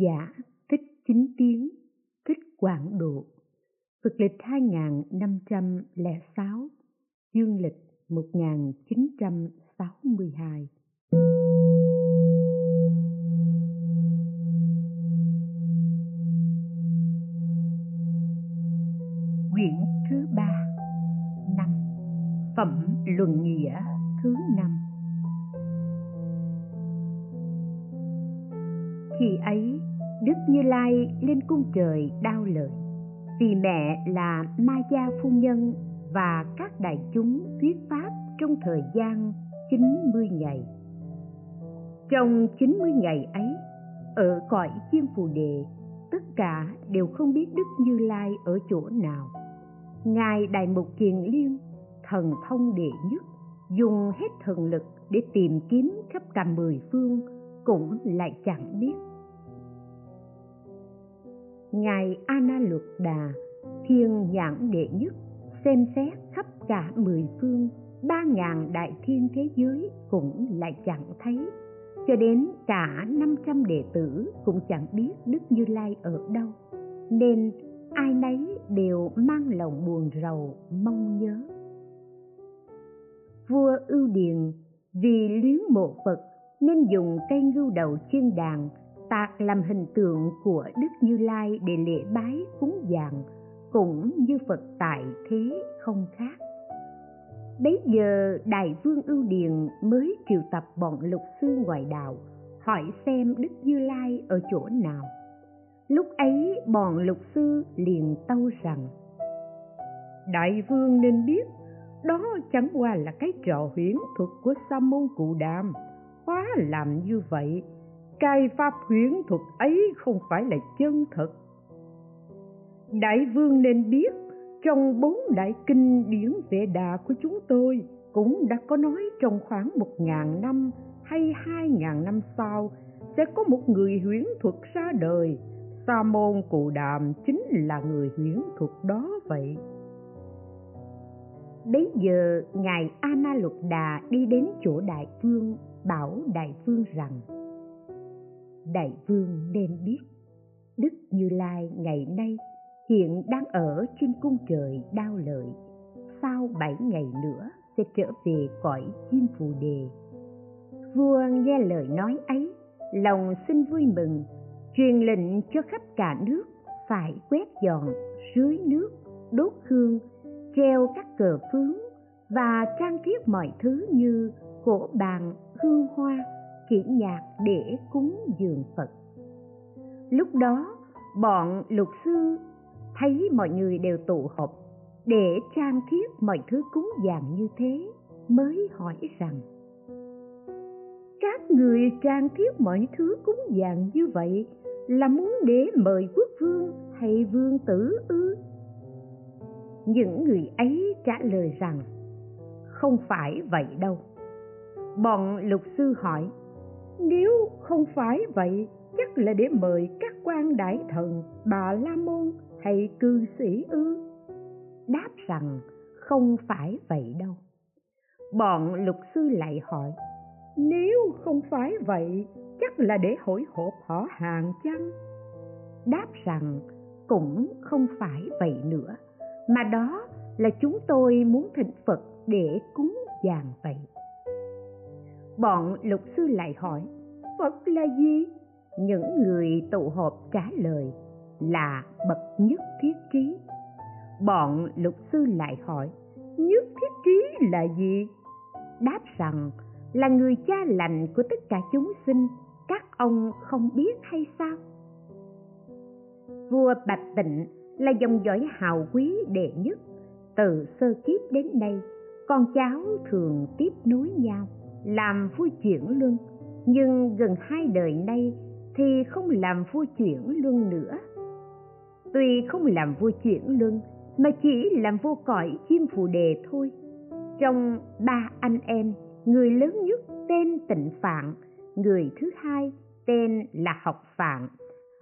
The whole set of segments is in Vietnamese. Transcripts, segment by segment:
giả thích chính tiếng thích quảng độ. Phật lịch 2506 dương lịch 1962 vì mẹ là Ma Gia Phu Nhân và các đại chúng thuyết pháp trong thời gian 90 ngày. Trong 90 ngày ấy, ở cõi chiên phù đề, tất cả đều không biết Đức Như Lai ở chỗ nào. Ngài Đại Mục Kiền Liên, thần thông đệ nhất, dùng hết thần lực để tìm kiếm khắp cả mười phương, cũng lại chẳng biết ngài ana luật đà thiên nhãn đệ nhất, xem xét khắp cả mười phương, ba ngàn đại thiên thế giới cũng lại chẳng thấy. Cho đến cả năm trăm đệ tử cũng chẳng biết đức như lai ở đâu. Nên ai nấy đều mang lòng buồn rầu, mong nhớ. Vua ưu điền, vì luyến mộ phật nên dùng cây ngưu đầu chiên đàn tạc làm hình tượng của đức như lai để lễ bái cúng dường, cũng như phật tại thế không khác. Bấy giờ đại vương ưu điền mới triệu tập bọn lục sư ngoại đạo, hỏi xem đức như lai ở chỗ nào. Lúc ấy, bọn lục sư liền tâu rằng, đại vương nên biết, đó chẳng qua là cái trò huyễn thuật của sa môn cụ đàm, hóa làm như vậy cái pháp huyễn thuật ấy không phải là chân thật. Đại vương nên biết, trong bốn đại kinh điển vệ đà của chúng tôi cũng đã có nói trong khoảng một ngàn năm hay hai ngàn năm sau sẽ có một người huyễn thuật ra đời. Sa môn cụ đàm chính là người huyễn thuật đó vậy. Bấy giờ, ngài a na lục đà đi đến chỗ đại vương, bảo đại vương rằng đại vương nên biết. Đức như lai ngày nay hiện đang ở trên cung trời đao lợi. Sau bảy ngày nữa sẽ trở về cõi chim phù đề. Vua nghe lời nói ấy, lòng xin vui mừng, truyền lệnh cho khắp cả nước phải quét dọn, rưới nước, đốt hương, treo các cờ phướng và trang thiết mọi thứ như cổ bàn, hương hoa kỹ nhạc để cúng dường phật. Lúc đó, bọn lục sư thấy mọi người đều tụ họp để trang thiết mọi thứ cúng dường như thế, mới hỏi rằng, các người trang thiết mọi thứ cúng dường như vậy là muốn để mời quốc vương hay vương tử ư? Những người ấy trả lời rằng, không phải vậy đâu. Bọn lục sư hỏi nếu không phải vậy, chắc là để mời các quan đại thần, bà la môn hay cư sĩ ư? Đáp rằng, không phải vậy đâu. Bọn lục sư lại hỏi, nếu không phải vậy, chắc là để hội hộp họ hàng chăng? Đáp rằng, cũng không phải vậy nữa, mà đó là chúng tôi muốn thịnh phật để cúng vàng vậy bọn lục sư lại hỏi phật là gì? Những người tụ họp trả lời, là bậc nhất thiết trí. Bọn lục sư lại hỏi, nhất thiết trí là gì? Đáp rằng, là người cha lành của tất cả chúng sinh, các ông không biết hay sao? Vua bạch tịnh là dòng dõi hào quý đệ nhất. Từ sơ kiếp đến nay, con cháu thường tiếp nối nhau làm vua chuyển luân. Nhưng gần hai đời nay thì không làm vua chuyển luân nữa. Tuy không làm vua chuyển luân, mà chỉ làm vua cõi chim phù đề thôi. Trong ba anh em, người lớn nhất tên tịnh phạn, người thứ hai tên là học phạn,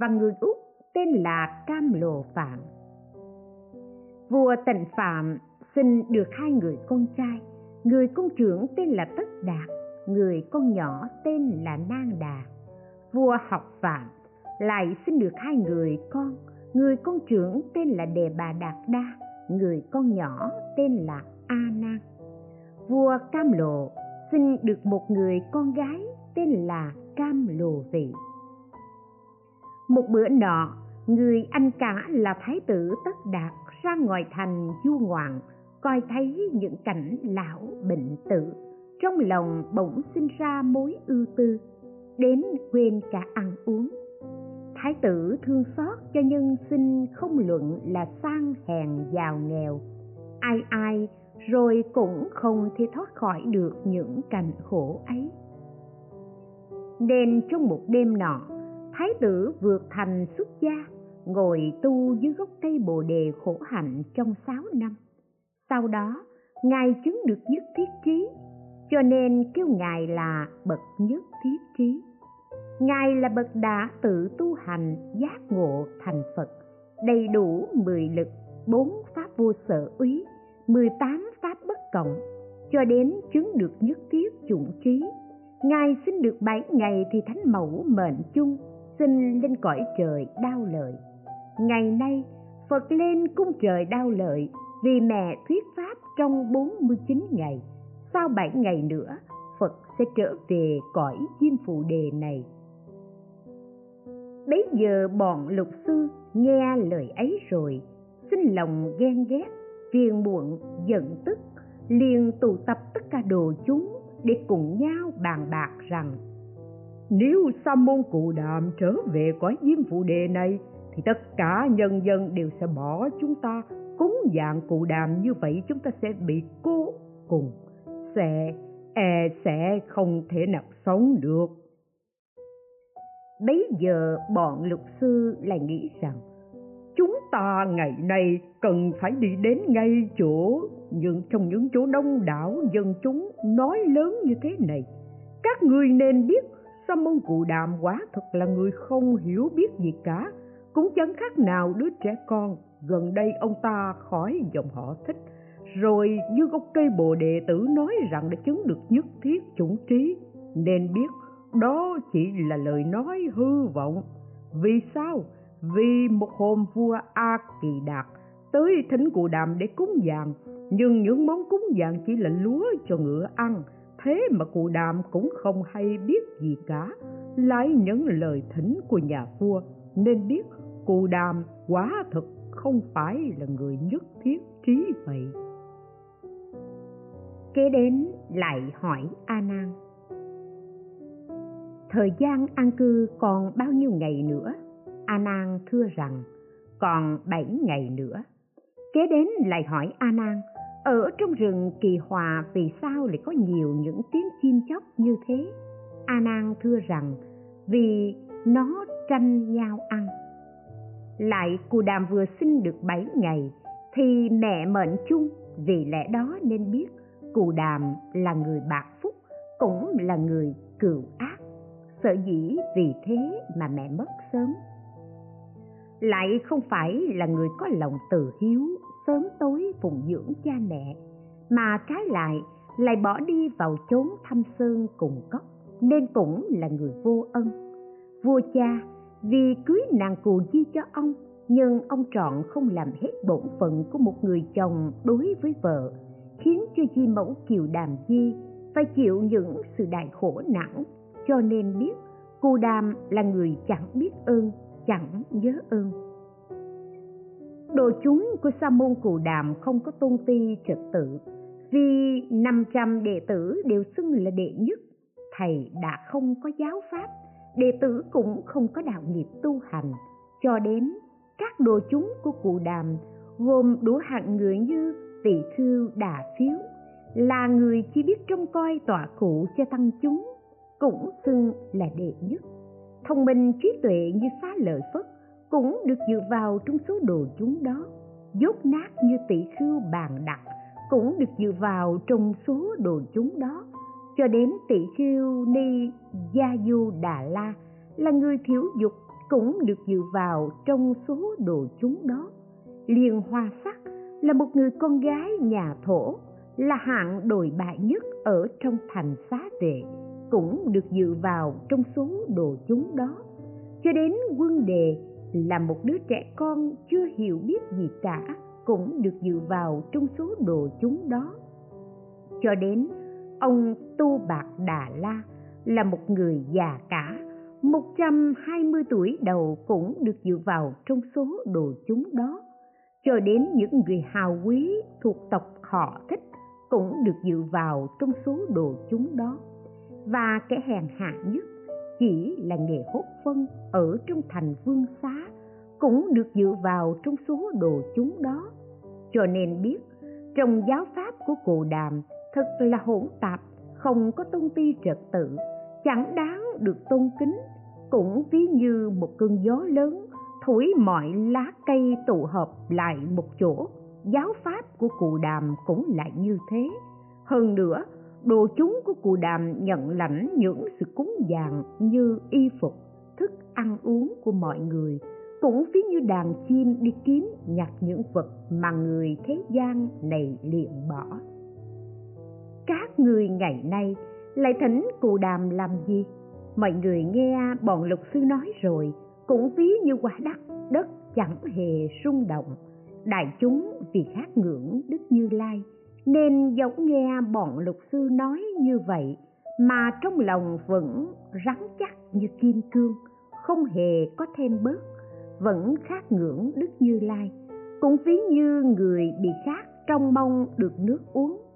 và người út tên là cam lồ phạn. Vua tịnh phạm sinh được hai người con trai người con trưởng tên là tất đạt, người con nhỏ tên là nang đà. Vua học phạm, lại sinh được hai người con. Người con trưởng tên là đề bà đạt đa, người con nhỏ tên là a nan vua cam lộ sinh được một người con gái tên là cam lồ vị. Một bữa nọ, người anh cả là thái tử tất đạt ra ngoài thành du ngoạn coi thấy những cảnh lão bệnh tử trong lòng bỗng sinh ra mối ưu tư, đến quên cả ăn uống. Thái tử thương xót cho nhân sinh không luận là sang hèn giàu nghèo. Ai ai rồi cũng không thể thoát khỏi được những cảnh khổ ấy. Nên trong một đêm nọ, thái tử vượt thành xuất gia, ngồi tu dưới gốc cây bồ đề khổ hạnh trong sáu năm sau đó, ngài chứng được nhất thiết trí, cho nên kêu ngài là bậc nhất thiết trí. Ngài là bậc đã tự tu hành, giác ngộ thành phật, đầy đủ mười lực, bốn pháp vô sở úy mười tám pháp bất cộng. Cho đến chứng được nhất thiết chủng trí, ngài sinh được bảy ngày thì thánh mẫu mệnh chung sinh lên cõi trời đau lợi. Ngày nay, phật lên cung trời đau lợi vì mẹ thuyết pháp trong 49 ngày. Sau 7 ngày nữa, Phật sẽ trở về cõi diêm phù đề này. Bấy giờ bọn lục sư nghe lời ấy rồi, xin lòng ghen ghét, phiền muộn, giận tức, liền tụ tập tất cả đồ chúng để cùng nhau bàn bạc rằng, nếu sa môn cụ đàm trở về cõi diêm phụ đề này thì tất cả nhân dân đều sẽ bỏ chúng ta cúng dạng cụ đàm như vậy, chúng ta sẽ bị cô cùng, sẽ e sẽ không thể nào sống được. Bấy giờ bọn luật sư lại nghĩ rằng, chúng ta ngày nay cần phải đi đến ngay chỗ, nhưng trong những chỗ đông đảo dân chúng nói lớn như thế này, các ngươi nên biết sa môn cụ đàm quá thật là người không hiểu biết gì cả cũng chẳng khác nào đứa trẻ con, gần đây ông ta khỏi dòng họ thích. Rồi như gốc cây bồ đề tử nói rằng đã chứng được nhất thiết chủng trí, nên biết đó chỉ là lời nói hư vọng. Vì sao? Vì một hôm vua a kỳ đạt tới thính cụ đàm để cúng dường, nhưng những món cúng dường chỉ là lúa cho ngựa ăn. Thế mà cụ đàm cũng không hay biết gì cả, lại những lời thỉnh của nhà vua, nên biết Cù đàm quá thực không phải là người nhất thiết trí vậy. Kế đến lại hỏi a nan. Thời gian an cư còn bao nhiêu ngày nữa? A nan thưa rằng còn bảy ngày nữa. Kế đến lại hỏi a nan, ở trong rừng kỳ hòa vì sao lại có nhiều những tiếng chim chóc như thế? A nan thưa rằng vì nó tranh nhau ăn lại cù đàm vừa sinh được bảy ngày, thì mẹ mệnh chung vì lẽ đó nên biết cù đàm là người bạc phúc, cũng là người cừu ác. Sợ dĩ vì thế mà mẹ mất sớm. Lại không phải là người có lòng từ hiếu, sớm tối phụng dưỡng cha mẹ, mà trái lại lại bỏ đi vào chốn thăm sơn cùng cốc, nên cũng là người vô ân. Vua cha vì cưới nàng cù chi cho ông, nhưng ông trọn không làm hết bổn phận của một người chồng đối với vợ, khiến cho di mẫu kiều đàm di phải chịu những sự đại khổ não cho nên biết cù đàm là người chẳng biết ơn, chẳng nhớ ơn. Đồ chúng của sa môn cù đàm không có tôn ti trật tự, vì 500 đệ tử đều xưng là đệ nhất. Thầy đã không có giáo pháp đệ tử cũng không có đạo nghiệp tu hành. Cho đến các đồ chúng của cụ đàm, gồm đủ hạng người như tỳ khưu đà phiếu, là người chỉ biết trông coi tọa cụ cho tăng chúng, cũng xưng là đệ nhất. Thông minh trí tuệ như xá lợi phất cũng được dựa vào trong số đồ chúng đó. Dốt nát như tỷ khưu bàn đặt cũng được dựa vào trong số đồ chúng đó cho đến tỷ khưu ni gia du đà la là người thiếu dục cũng được dự vào trong số đồ chúng đó. Liên hoa sắc là một người con gái nhà thổ, là hạng đồi bại nhất ở trong thành xá vệ, cũng được dự vào trong số đồ chúng đó. Cho đến quân đề là một đứa trẻ con chưa hiểu biết gì cả cũng được dự vào trong số đồ chúng đó. Cho đến ông tu bạc đà la là một người già cả 120 tuổi đầu cũng được dự vào trong số đồ chúng đó. Cho đến những người hào quý thuộc tộc họ thích cũng được dự vào trong số đồ chúng đó. Và kẻ hèn hạ nhất chỉ là nghề hốt phân ở trong thành vương xá cũng được dự vào trong số đồ chúng đó. Cho nên biết, trong giáo pháp của cụ đàm thật là hỗn tạp, không có tôn ti trật tự, chẳng đáng được tôn kính, cũng ví như một cơn gió lớn, thổi mọi lá cây tụ hợp lại một chỗ. Giáo pháp của cụ đàm cũng lại như thế. Hơn nữa, đồ chúng của cụ đàm nhận lãnh những sự cúng dường như y phục, thức ăn uống của mọi người, cũng ví như đàn chim đi kiếm nhặt những vật mà người thế gian này liệm bỏ các người ngày nay, lại thỉnh cụ đàm làm gì? Mọi người nghe bọn luật sư nói rồi, cũng ví như quả đất đất chẳng hề rung động. Đại chúng vì khát ngưỡng đức như lai, nên giống nghe bọn luật sư nói như vậy, mà trong lòng vẫn rắn chắc như kim cương, không hề có thêm bớt, vẫn khát ngưỡng đức như lai, cũng ví như người bị khát trong mong được nước uống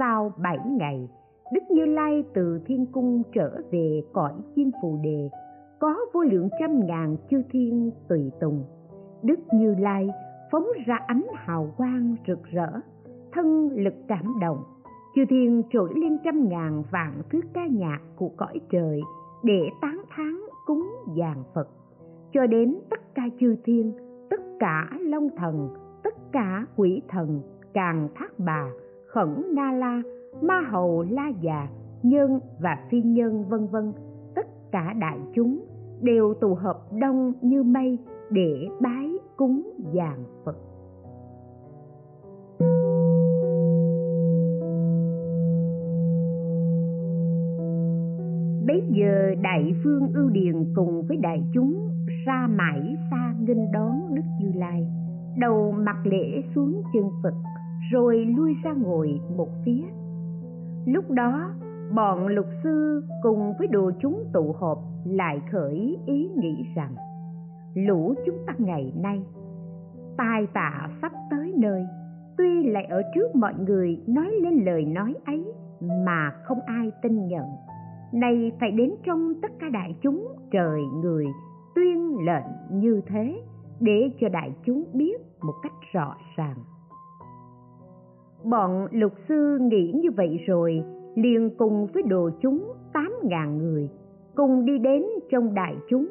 sau bảy ngày, đức như lai từ thiên cung trở về cõi chim phù đề, có vô lượng trăm ngàn chư thiên tùy tùng. Đức như lai phóng ra ánh hào quang rực rỡ, thân lực cảm động. Chư thiên trỗi lên trăm ngàn vạn thứ ca nhạc của cõi trời để tán thán cúng dàn phật. Cho đến tất cả chư thiên, tất cả long thần, tất cả quỷ thần càng thác bà khẩn na la, ma hầu, la già, nhân và phi nhân, vân vân. Tất cả đại chúng đều tụ hợp đông như mây để bái cúng dàn phật. Bấy giờ đại phương ưu điền cùng với đại chúng ra mãi xa nghênh đón đức như lai, đầu mặt lễ xuống chân phật rồi lui ra ngồi một phía. Lúc đó, bọn lục sư cùng với đồ chúng tụ họp lại khởi ý nghĩ rằng, lũ chúng ta ngày nay tài tạ sắp tới nơi. Tuy lại ở trước mọi người nói lên lời nói ấy mà không ai tin nhận. Nay phải đến trong tất cả đại chúng trời người tuyên lệnh như thế để cho đại chúng biết một cách rõ ràng bọn lục sư nghĩ như vậy rồi, liền cùng với đồ chúng tám ngàn người, cùng đi đến trong đại chúng.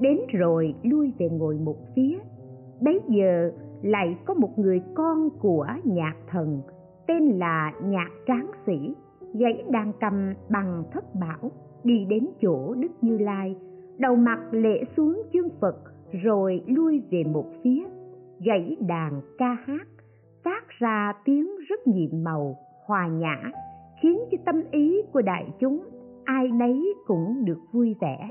Đến rồi lui về ngồi một phía. Bấy giờ lại có một người con của nhạc thần, tên là nhạc tráng sĩ, gãy đàn cầm bằng thất bảo, đi đến chỗ đức như lai, đầu mặt lễ xuống chương phật, rồi lui về một phía, gãy đàn ca hát phát ra tiếng rất nhiệm màu, hòa nhã, khiến cho tâm ý của đại chúng ai nấy cũng được vui vẻ.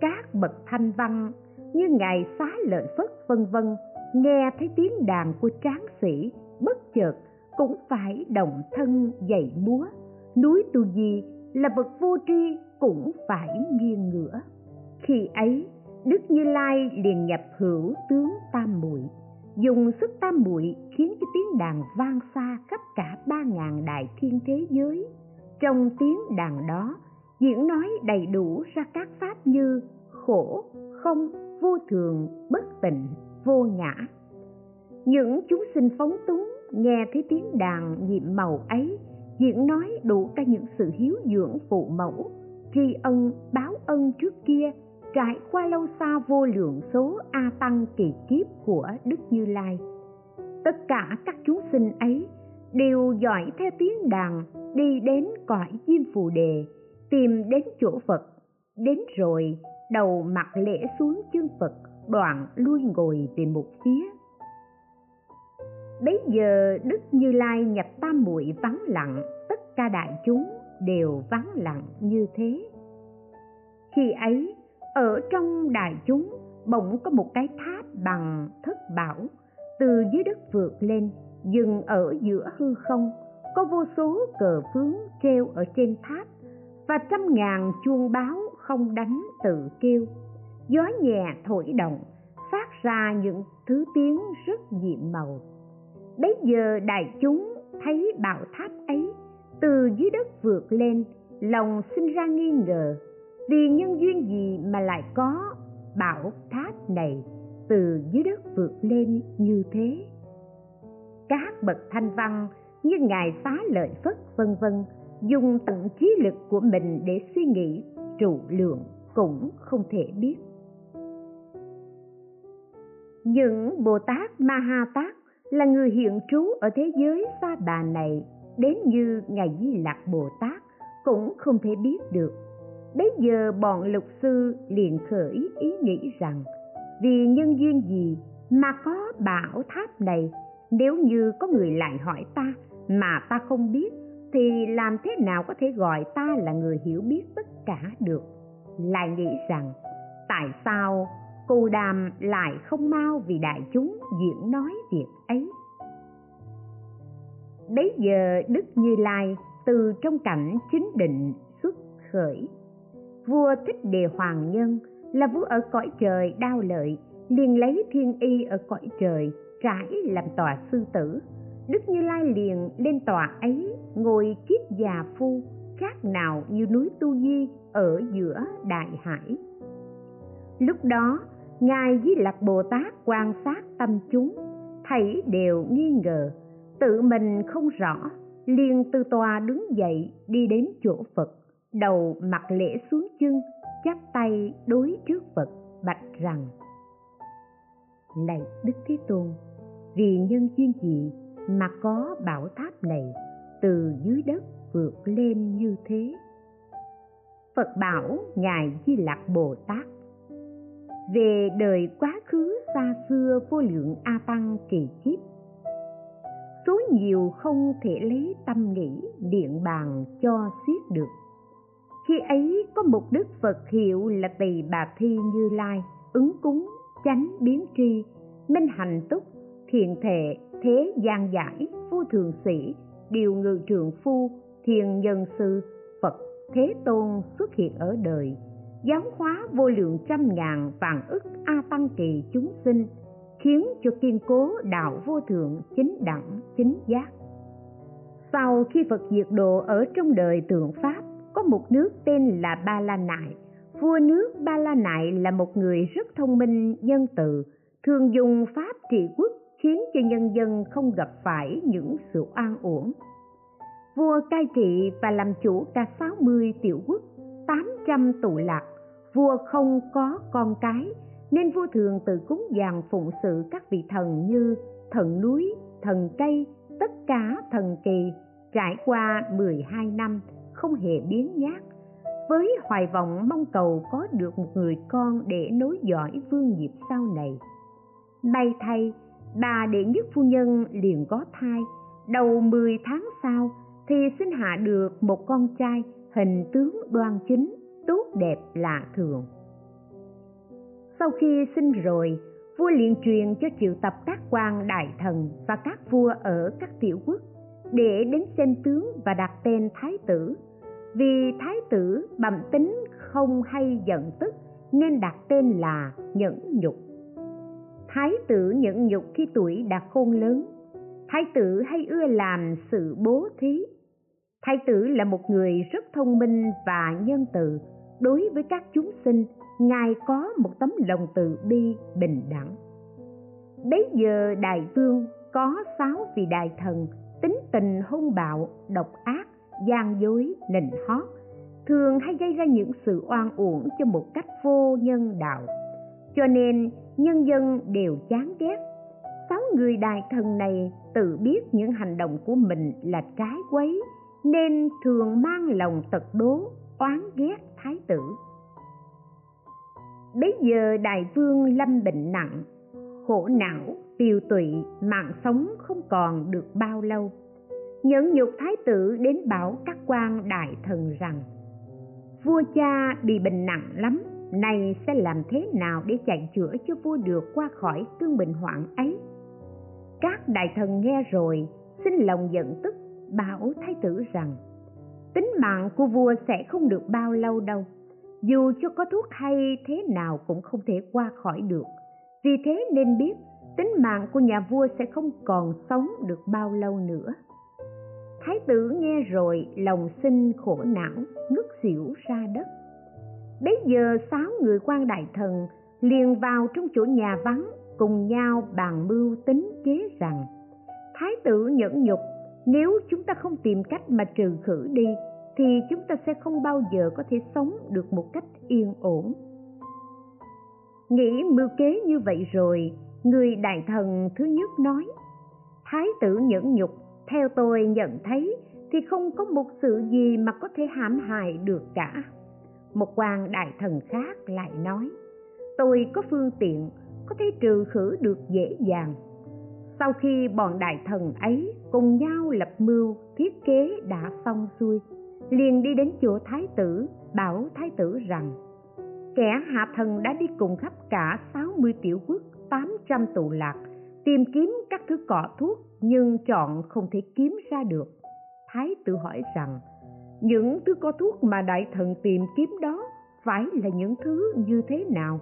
Các bậc thanh văn như ngài xá lợi phất vân vân nghe thấy tiếng đàn của tráng sĩ, bất chợt cũng phải động thân dậy múa. Núi tu di là bậc vô tri cũng phải nghiêng ngửa. Khi ấy, đức như lai liền nhập hữu tướng tam muội dùng sức tam muội khiến cho tiếng đàn vang xa khắp cả ba ngàn đại thiên thế giới. Trong tiếng đàn đó, diễn nói đầy đủ ra các pháp như khổ, không, vô thường, bất tịnh, vô ngã. Những chúng sinh phóng túng nghe thấy tiếng đàn nhiệm màu ấy, diễn nói đủ cả những sự hiếu dưỡng phụ mẫu tri ân báo ân trước kia trải qua lâu xa vô lượng số a tăng kỳ kiếp của đức như lai, tất cả các chúng sinh ấy đều dõi theo tiếng đàn đi đến cõi diêm phù đề, tìm đến chỗ phật. Đến rồi, đầu mặt lễ xuống chân phật, đoạn lui ngồi về một phía. Bấy giờ đức như lai nhập tam muội vắng lặng, tất cả đại chúng đều vắng lặng như thế. Khi ấy ở trong đại chúng, bỗng có một cái tháp bằng thất bảo. Từ dưới đất vượt lên, dừng ở giữa hư không. Có vô số cờ phướng treo ở trên tháp và trăm ngàn chuông báo không đánh tự kêu. Gió nhẹ thổi động, phát ra những thứ tiếng rất nhiệm màu. Bấy giờ đại chúng thấy bảo tháp ấy từ dưới đất vượt lên, lòng sinh ra nghi ngờ vì nhân duyên gì mà lại có bảo tháp này từ dưới đất vượt lên như thế? Các bậc thanh văn như ngài phá lợi phất, vân vân, dùng tận trí lực của mình để suy nghĩ, trụ lượng cũng không thể biết. Những bồ tát ma ha tát là người hiện trú ở thế giới xa bà này, đến như ngài di lạc bồ tát cũng không thể biết được bấy giờ bọn lục sư liền khởi ý nghĩ rằng, vì nhân duyên gì mà có bảo tháp này? Nếu như có người lại hỏi ta mà ta không biết, thì làm thế nào có thể gọi ta là người hiểu biết tất cả được? Lại nghĩ rằng, tại sao cù đàm lại không mau vì đại chúng diễn nói việc ấy? Bấy giờ đức như lai từ trong cảnh chính định xuất khởi vua thích đề hoàng nhân, là vua ở cõi trời đao lợi, liền lấy thiên y ở cõi trời, trải làm tòa sư tử. Đức như lai liền lên tòa ấy, ngồi kiết già phu, khác nào như núi tu di ở giữa đại hải. Lúc đó, ngài di lặc bồ tát quan sát tâm chúng, thấy đều nghi ngờ, tự mình không rõ, liền từ tòa đứng dậy đi đến chỗ phật đầu mặt lễ xuống chân, chắp tay đối trước phật, bạch rằng, Lạy đức thế tôn, vì nhân duyên gì mà có bảo tháp này từ dưới đất vượt lên như thế? Phật bảo ngài di lặc bồ tát, về đời quá khứ xa xưa vô lượng a tăng kỳ kiếp, số nhiều không thể lấy tâm nghĩ điện bàn cho xiết được khi ấy có một đức phật hiệu là tỳ bà thi như lai, ứng cúng, chánh biến tri, minh hành túc, thiền thệ thế gian giải vô thường sĩ, điều ngự trường phu, thiền nhân sư, phật thế tôn xuất hiện ở đời, giáo hóa vô lượng trăm ngàn vạn ức a tăng kỳ chúng sinh, khiến cho kiên cố đạo vô thượng chính đẳng, chính giác. Sau khi phật diệt độ ở trong đời tượng pháp có một nước tên là ba la nại. Vua nước ba la nại là một người rất thông minh nhân từ thường dùng pháp trị quốc khiến cho nhân dân không gặp phải những sự oan uổng. Vua cai trị và làm chủ cả 60 tiểu quốc 800 tụ lạc. Vua không có con cái nên vua thường tự cúng dường phụng sự các vị thần như thần núi, thần cây, tất cả thần kỳ trải qua 12 năm không hề biến nhát với hoài vọng mong cầu có được một người con để nối dõi vương nghiệp sau này. May thay, bà đệ nhất phu nhân liền có thai, đầu 10 tháng sau thì sinh hạ được một con trai hình tướng đoan chính, tốt đẹp lạ thường. Sau khi sinh rồi, vua liền truyền cho triệu tập các quan đại thần và các vua ở các tiểu quốc để đến xem tướng và đặt tên thái tử. Vì thái tử bẩm tính không hay giận tức, nên đặt tên là nhẫn nhục. Thái tử nhẫn nhục khi tuổi đã khôn lớn, thái tử hay ưa làm sự bố thí. Thái tử là một người rất thông minh và nhân từ. Đối với các chúng sinh, ngài có một tấm lòng từ bi, bình đẳng. Bấy giờ đại vương có sáu vị đại thần tính tình hung bạo, độc ác, gian dối, nịnh hót, thường hay gây ra những sự oan uổng cho một cách vô nhân đạo. Cho nên, nhân dân đều chán ghét. Sáu người đại thần này tự biết những hành động của mình là trái quấy, nên thường mang lòng tật đố, oán ghét thái tử. Bấy giờ đại vương lâm bệnh nặng khổ não tiều tụy, mạng sống không còn được bao lâu. Nhẫn nhục thái tử đến bảo các quan đại thần rằng, vua cha bị bệnh nặng lắm, nay sẽ làm thế nào để chạy chữa cho vua được qua khỏi cơn bệnh hoạn ấy? Các đại thần nghe rồi, xin lòng giận tức, bảo thái tử rằng, tính mạng của vua sẽ không được bao lâu đâu, dù cho có thuốc hay thế nào cũng không thể qua khỏi được vì thế nên biết, tính mạng của nhà vua sẽ không còn sống được bao lâu nữa. Thái tử nghe rồi, lòng sinh khổ não, ngất xỉu ra đất. Bấy giờ sáu người quan đại thần liền vào trong chỗ nhà vắng, cùng nhau bàn mưu tính kế rằng, thái tử nhẫn nhục, nếu chúng ta không tìm cách mà trừ khử đi, thì chúng ta sẽ không bao giờ có thể sống được một cách yên ổn nghĩ mưu kế như vậy rồi, người đại thần thứ nhất nói, thái tử nhẫn nhục, theo tôi nhận thấy thì không có một sự gì mà có thể hãm hại được cả. Một quan đại thần khác lại nói, tôi có phương tiện, có thể trừ khử được dễ dàng. Sau khi bọn đại thần ấy cùng nhau lập mưu, thiết kế đã xong xuôi, liền đi đến chỗ thái tử, bảo thái tử rằng kẻ hạ thần đã đi cùng khắp cả 60 tiểu quốc 800 tù lạc, tìm kiếm các thứ cỏ thuốc nhưng chọn không thể kiếm ra được. Thái tử hỏi rằng, những thứ có thuốc mà đại thần tìm kiếm đó phải là những thứ như thế nào?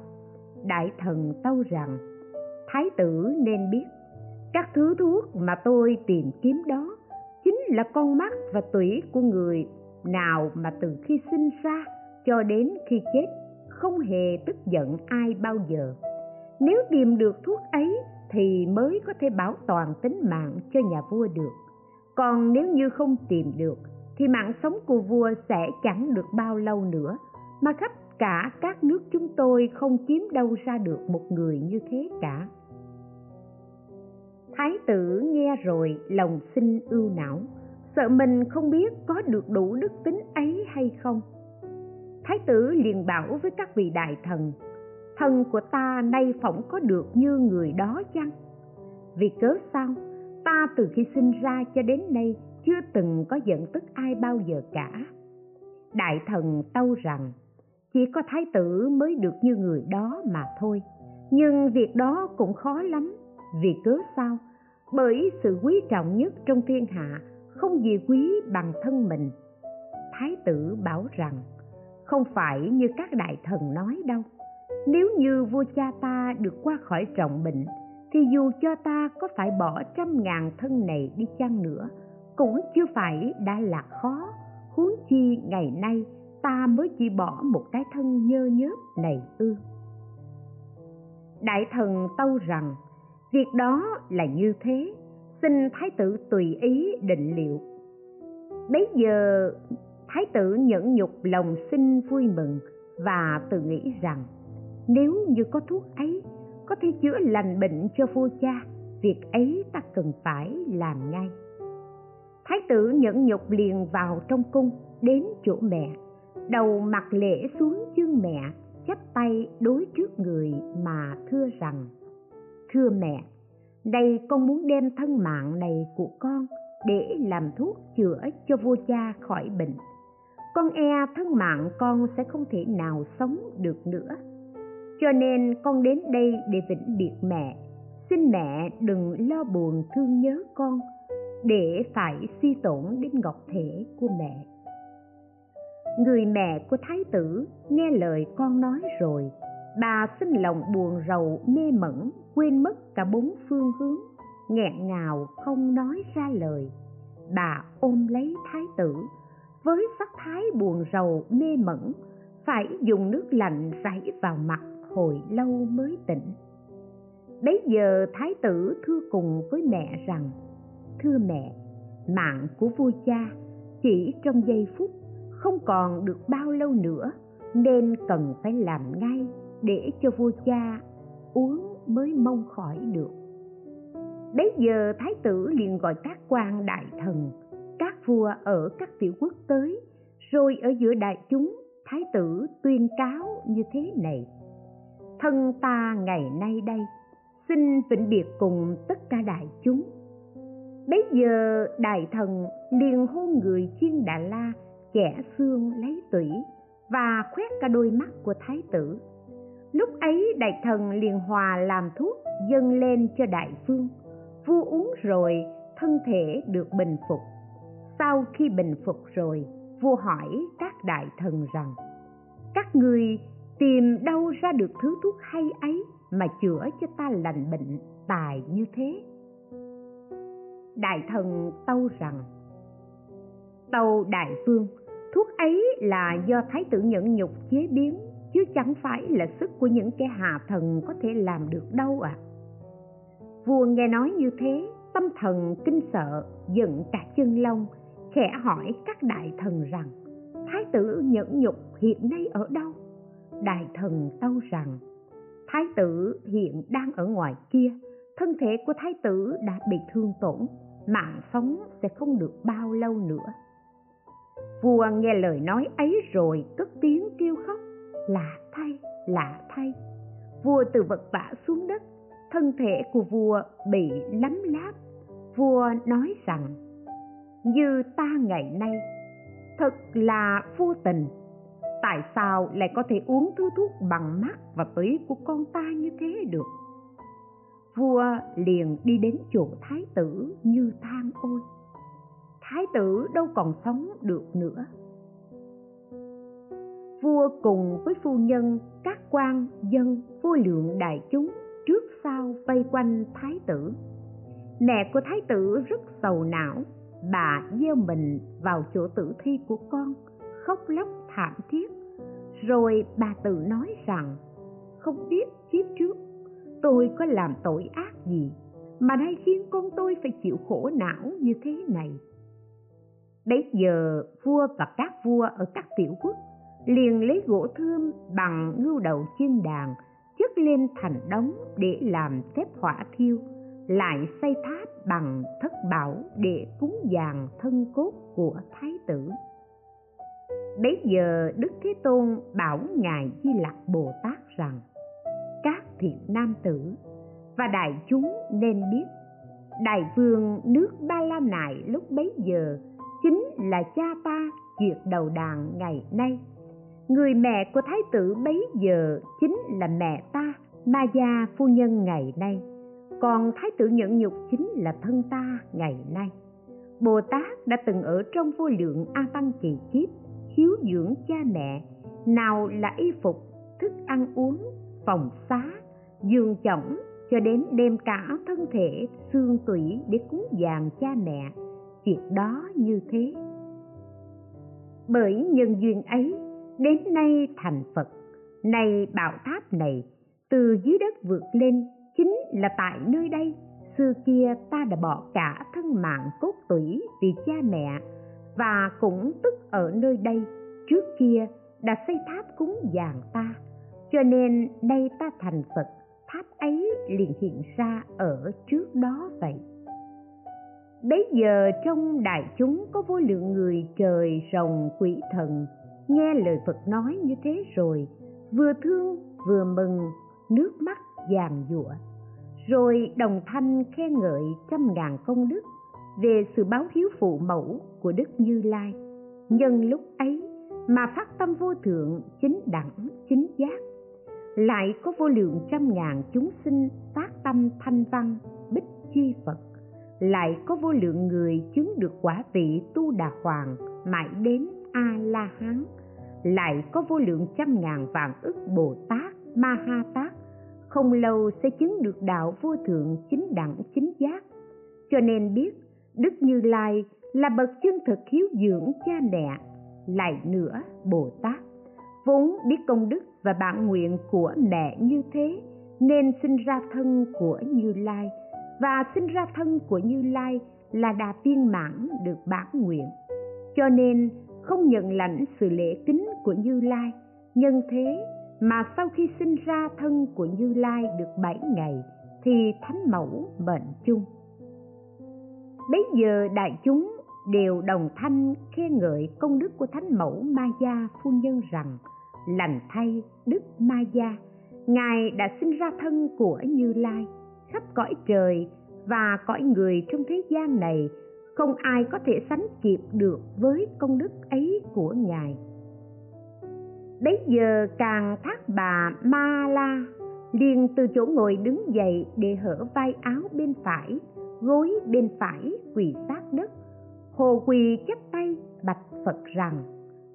Đại thần tâu rằng, thái tử nên biết, các thứ thuốc mà tôi tìm kiếm đó chính là con mắt và tủy của người nào mà từ khi sinh ra cho đến khi chết không hề tức giận ai bao giờ. Nếu tìm được thuốc ấy thì mới có thể bảo toàn tính mạng cho nhà vua được. Còn nếu như không tìm được, thì mạng sống của vua sẽ chẳng được bao lâu nữa, mà khắp cả các nước chúng tôi không kiếm đâu ra được một người như thế cả. Thái tử nghe rồi lòng sinh ưu não, sợ mình không biết có được đủ đức tính ấy hay không thái tử liền bảo với các vị đại thần thần của ta nay phỏng có được như người đó chăng? Vì cớ sao? Ta từ khi sinh ra cho đến nay chưa từng có giận tức ai bao giờ cả. Đại thần tâu rằng, chỉ có thái tử mới được như người đó mà thôi. Nhưng việc đó cũng khó lắm. Vì cớ sao? Bởi sự quý trọng nhất trong thiên hạ không gì quý bằng thân mình. Thái tử bảo rằng không phải như các đại thần nói đâu. Nếu như vua cha ta được qua khỏi trọng bệnh, thì dù cho ta có phải bỏ trăm ngàn thân này đi chăng nữa, cũng chưa phải đã là khó. Huống chi ngày nay ta mới chỉ bỏ một cái thân nhơ nhớp này ư. Đại thần tâu rằng, việc đó là như thế, xin thái tử tùy ý định liệu. Bấy giờ thái tử nhẫn nhục lòng xin vui mừng và tự nghĩ rằng, nếu như có thuốc ấy, có thể chữa lành bệnh cho vua cha, việc ấy ta cần phải làm ngay. Thái tử nhẫn nhục liền vào trong cung, đến chỗ mẹ, đầu mặt lễ xuống chân mẹ, chắp tay đối trước người mà thưa rằng, thưa mẹ, đây con muốn đem thân mạng này của con để làm thuốc chữa cho vua cha khỏi bệnh con e thân mạng con sẽ không thể nào sống được nữa. Cho nên con đến đây để vĩnh biệt mẹ. Xin mẹ đừng lo buồn thương nhớ con, để phải suy tổn đến ngọc thể của mẹ. Người mẹ của thái tử nghe lời con nói rồi, bà xin lòng buồn rầu, mê mẩn, quên mất cả bốn phương hướng, nghẹn ngào không nói ra lời. Bà ôm lấy thái tử với sắc thái buồn rầu, mê mẩn, phải dùng nước lạnh rảy vào mặt hồi lâu mới tỉnh. Bấy giờ thái tử thưa cùng với mẹ rằng, thưa mẹ, mạng của vua cha chỉ trong giây phút không còn được bao lâu nữa nên cần phải làm ngay để cho vua cha uống mới mong khỏi được. Bấy giờ thái tử liền gọi các quan đại thần các vua ở các tiểu quốc tới, rồi ở giữa đại chúng, thái tử tuyên cáo như thế này. Thân ta ngày nay đây, xin vĩnh biệt cùng tất cả đại chúng. Bấy giờ đại thần liền hôn người chiên đà la chẻ xương lấy tủy, và khoét cả đôi mắt của thái tử. Lúc ấy đại thần liền hòa làm thuốc, dâng lên cho đại phương vua uống rồi, thân thể được bình phục sau khi bình phục rồi, vua hỏi các đại thần rằng, các người tìm đâu ra được thứ thuốc hay ấy mà chữa cho ta lành bệnh tài như thế đại thần tâu rằng, tâu đại vương, thuốc ấy là do thái tử nhẫn nhục chế biến, chứ chẳng phải là sức của những kẻ hạ thần có thể làm được đâu ạ à. vua nghe nói như thế, tâm thần kinh sợ, giận cả chân lông khẽ hỏi các đại thần rằng, thái tử nhẫn nhục hiện nay ở đâu? Đại thần tâu rằng, thái tử hiện đang ở ngoài kia, thân thể của thái tử đã bị thương tổn, mạng sống sẽ không được bao lâu nữa. Vua nghe lời nói ấy rồi cất tiếng kêu khóc lạ thay lạ thay. Vua từ vật vã xuống đất, thân thể của vua bị lắm láp. Vua nói rằng như ta ngày nay. Thật là vô tình. Tại sao lại có thể uống thứ thuốc bằng mắt và tủy của con ta như thế được? Vua liền đi đến chỗ thái tử như than ôi. Thái tử đâu còn sống được nữa. Vua cùng với phu nhân, các quan, dân, vô lượng đại chúng trước sau vây quanh thái tử. Mẹ của thái tử rất sầu não bà gieo mình vào chỗ tử thi của con, khóc lóc thảm thiết. Rồi bà tự nói rằng, không biết kiếp trước tôi có làm tội ác gì, mà nay khiến con tôi phải chịu khổ não như thế này. Bấy giờ, vua và các vua ở các tiểu quốc liền lấy gỗ thơm bằng ngưu đầu chiên đàn, chất lên thành đống để làm phép hỏa thiêu lại xây tháp bằng thất bảo để cúng dường thân cốt của thái tử. Bấy giờ đức thế tôn bảo ngài di lặc bồ tát rằng, các thiện nam tử và đại chúng nên biết, đại vương nước ba la nại lúc bấy giờ chính là cha ta diệt đầu đàn ngày nay. Người mẹ của thái tử bấy giờ chính là mẹ ta, ma gia phu nhân ngày nay còn thái tử nhẫn nhục chính là thân ta ngày nay. Bồ tát đã từng ở trong vô lượng a tăng kỳ kiếp, hiếu dưỡng cha mẹ, nào là y phục, thức ăn uống, phòng xá, giường chõng cho đến đem cả thân thể, xương tủy để cúng dường cha mẹ, việc đó như thế. Bởi nhân duyên ấy, đến nay thành phật này bảo tháp này, từ dưới đất vượt lên chính là tại nơi đây, xưa kia ta đã bỏ cả thân mạng cốt tủy vì cha mẹ và cũng tức ở nơi đây, trước kia đã xây tháp cúng dường ta. Cho nên đây ta thành phật, tháp ấy liền hiện ra ở trước đó vậy. Bấy giờ trong đại chúng có vô lượng người trời rồng quỷ thần, nghe lời phật nói như thế rồi, vừa thương vừa mừng, nước mắt giàn giụa, rồi đồng thanh khen ngợi trăm ngàn công đức về sự báo hiếu phụ mẫu của đức như lai. Nhân lúc ấy mà phát tâm vô thượng chính đẳng, chính giác, lại có vô lượng trăm ngàn chúng sinh phát tâm thanh văn, bích chi phật, lại có vô lượng người chứng được quả vị tu đà hoàng mãi đến a la hán lại có vô lượng trăm ngàn vạn ức bồ tát ma ha tát không lâu sẽ chứng được đạo vô thượng chính đẳng chính giác. Cho nên biết, đức như lai là bậc chân thực hiếu dưỡng cha mẹ, lại nữa bồ tát. Vốn biết công đức và bản nguyện của mẹ như thế, nên sinh ra thân của như lai. Và sinh ra thân của như lai là đà viên mãn được bản nguyện. Cho nên không nhận lãnh sự lễ kính của như lai, nhân thế mà sau khi sinh ra thân của như lai được bảy ngày, thì thánh mẫu bệnh chung. Bấy giờ đại chúng đều đồng thanh khen ngợi công đức của thánh mẫu ma gia phu nhân rằng, lành thay đức ma gia ngài đã sinh ra thân của như lai, khắp cõi trời và cõi người trong thế gian này, không ai có thể sánh kịp được với công đức ấy của ngài bấy giờ càng thác bà ma la liền từ chỗ ngồi đứng dậy để hở vai áo bên phải, gối bên phải quỳ sát đất. Hồ quỳ chắp tay bạch phật rằng,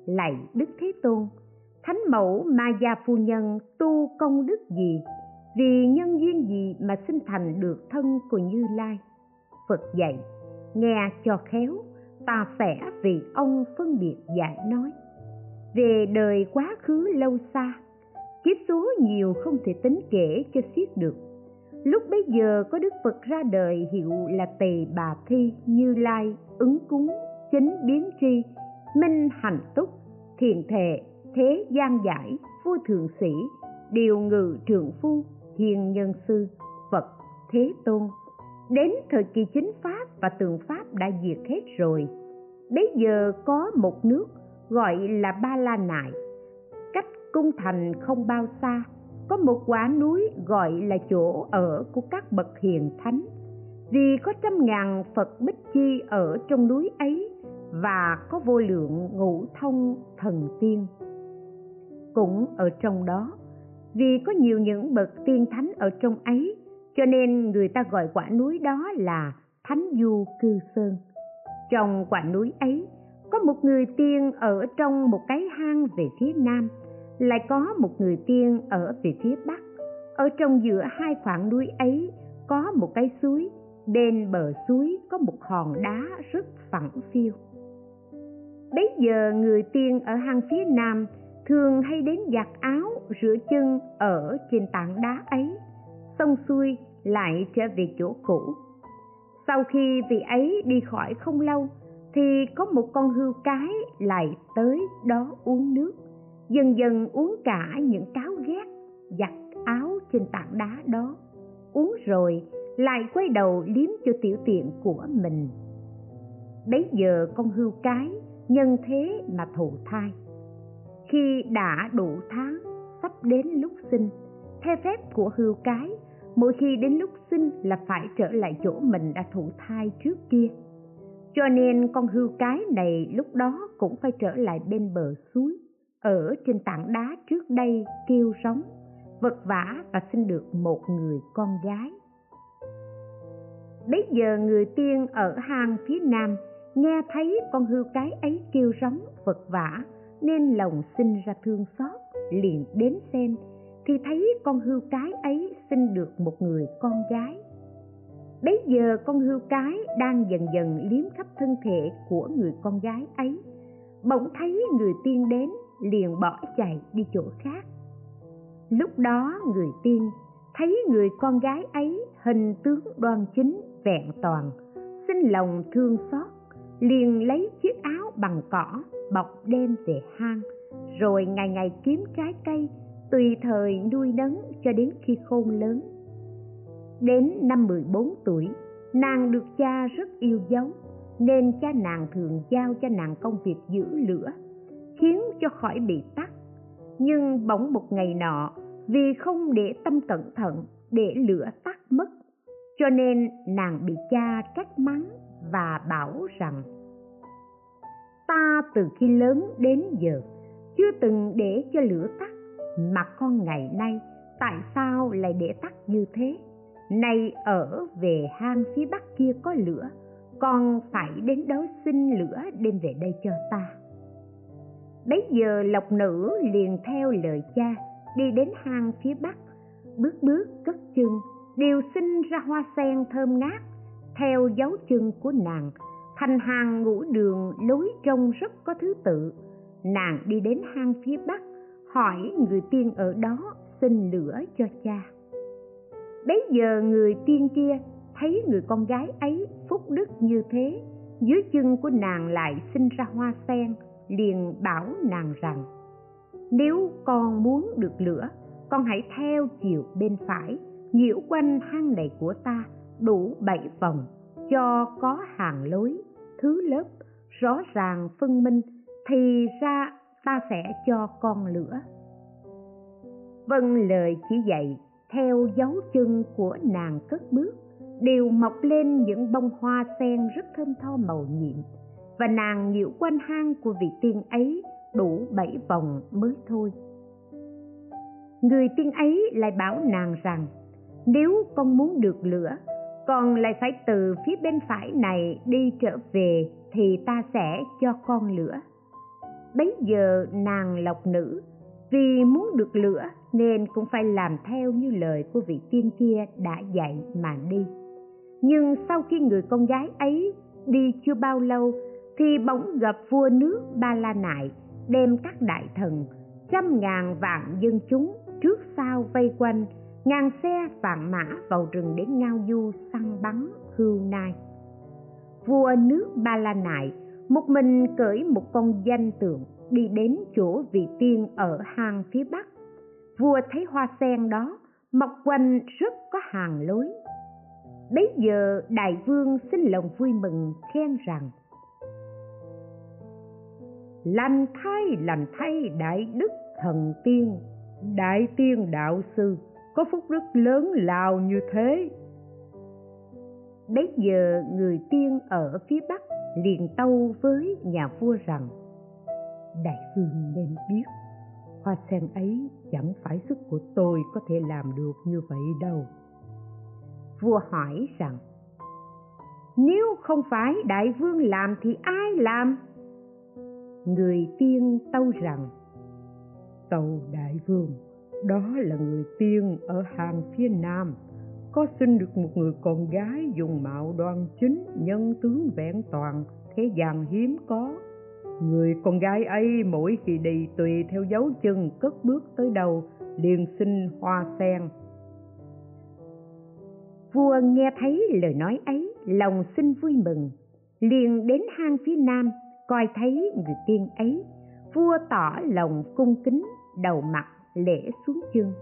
lạy đức thế tôn, thánh mẫu ma gia phu nhân tu công đức gì? Vì nhân duyên gì mà sinh thành được thân của như lai? Phật dạy, nghe cho khéo, ta sẽ vì ông phân biệt giải nói về đời quá khứ lâu xa, kiếp số nhiều không thể tính kể cho xiết được. Lúc bấy giờ có đức phật ra đời hiệu là tỳ bà thi như lai, ứng cúng chính biến tri, minh hành túc, thiền thệ, thế gian giải, vua thượng sĩ, điều ngự trượng phu, hiền nhân sư, phật, thế tôn. Đến thời kỳ chính pháp và tượng pháp đã diệt hết rồi. Bấy giờ có một nước gọi là ba la nại. Cách cung thành không bao xa, có một quả núi gọi là chỗ ở của các bậc hiền thánh. Vì có trăm ngàn phật bích chi ở trong núi ấy và có vô lượng ngũ thông thần tiên. Cũng ở trong đó, vì có nhiều những bậc tiên thánh ở trong ấy, cho nên người ta gọi quả núi đó là thánh du cư sơn. Trong quả núi ấy có một người tiên ở trong một cái hang về phía nam, lại có một người tiên ở về phía bắc. Ở trong giữa hai khoảng núi ấy có một cái suối bên bờ suối có một hòn đá rất phẳng phiêu bấy giờ người tiên ở hang phía nam thường hay đến giặt áo, rửa chân ở trên tảng đá ấy, xong xuôi lại trở về chỗ cũ. Sau khi vị ấy đi khỏi không lâu thì có một con hươu cái lại tới đó uống nước. Dần dần uống cả những cáo ghét, giặt áo trên tảng đá đó. Uống rồi lại quay đầu liếm cho tiểu tiện của mình. Bấy giờ con hươu cái nhân thế mà thụ thai. Khi đã đủ tháng, sắp đến lúc sinh, theo phép của hươu cái, mỗi khi đến lúc sinh là phải trở lại chỗ mình đã thụ thai trước kia cho nên con hươu cái này lúc đó cũng phải trở lại bên bờ suối, ở trên tảng đá trước đây kêu sống vật vã và sinh được một người con gái. Bấy giờ người tiên ở hang phía nam nghe thấy con hươu cái ấy kêu rống, vật vã nên lòng sinh ra thương xót, liền đến xem, thì thấy con hươu cái ấy sinh được một người con gái bấy giờ con hươu cái đang dần dần liếm khắp thân thể của người con gái ấy. Bỗng thấy người tiên đến, liền bỏ chạy đi chỗ khác. Lúc đó người tiên thấy người con gái ấy hình tướng đoan chính, vẹn toàn, xin lòng thương xót, liền lấy chiếc áo bằng cỏ bọc đem về hang, rồi ngày ngày kiếm trái cây tùy thời nuôi nấng cho đến khi khôn lớn đến năm 14 tuổi. Nàng được cha rất yêu dấu, nên cha nàng thường giao cho nàng công việc giữ lửa, khiến cho khỏi bị tắt nhưng bỗng một ngày nọ, vì không để tâm cẩn thận để lửa tắt mất, cho nên nàng bị cha trách mắng và bảo rằng, ta từ khi lớn đến giờ chưa từng để cho lửa tắt, mà con ngày nay tại sao lại để tắt như thế? Nay ở về hang phía bắc kia có lửa con phải đến đó xin lửa đem về đây cho ta. Bấy giờ lộc nữ liền theo lời cha đi đến hang phía bắc, bước bước cất chân đều sinh ra hoa sen thơm ngát, theo dấu chân của nàng. Thành hàng ngũ đường lối trông rất có thứ tự. Nàng đi đến hang phía bắc, hỏi người tiên ở đó xin lửa cho cha bấy giờ người tiên kia thấy người con gái ấy phúc đức như thế, dưới chân của nàng lại sinh ra hoa sen, liền bảo nàng rằng, nếu con muốn được lửa, con hãy theo chiều bên phải, nhiễu quanh hang này của ta, đủ bảy vòng, cho có hàng lối, thứ lớp rõ ràng phân minh, thì ra ta sẽ cho con lửa. Vâng lời chỉ dạy theo dấu chân của nàng cất bước, đều mọc lên những bông hoa sen rất thơm tho màu nhiệm, và nàng nhiễu quanh hang của vị tiên ấy đủ bảy vòng mới thôi. Người tiên ấy lại bảo nàng rằng, nếu con muốn được lửa, con lại phải từ phía bên phải này đi trở về thì ta sẽ cho con lửa. Bấy giờ nàng lộc nữ, vì muốn được lửa nên cũng phải làm theo như lời của vị tiên kia đã dạy mà đi. Nhưng sau khi người con gái ấy đi chưa bao lâu, thì bỗng gặp vua nước ba la nại đem các đại thần, trăm ngàn vạn dân chúng trước sau vây quanh, ngàn xe vạn mã vào rừng để ngao du săn bắn hưu nai. Vua nước ba la nại một mình cưỡi một con danh tượng đi đến chỗ vị tiên ở hang phía bắc vua thấy hoa sen đó, mọc quanh rất có hàng lối. Bấy giờ đại vương xin lòng vui mừng, khen rằng, lành thay lành thay, đại đức thần tiên. Đại tiên đạo sư, có phúc đức lớn lao như thế. Bấy giờ người tiên ở phía bắc liền tâu với nhà vua rằng, đại vương nên biết hoa sen ấy chẳng phải sức của tôi có thể làm được như vậy đâu. Vua hỏi rằng, nếu không phải đại vương làm thì ai làm? Người tiên tâu rằng, tâu đại vương, đó là người tiên ở hàng phía nam. Có sinh được một người con gái dùng mạo đoan chính, nhân tướng vẹn toàn, thế gian hiếm có người con gái ấy mỗi khi đi tùy theo dấu chân cất bước tới đâu liền sinh hoa sen. Vua nghe thấy lời nói ấy, lòng xin vui mừng. Liền đến hang phía nam, coi thấy người tiên ấy. Vua tỏ lòng cung kính, đầu mặt lễ xuống chân.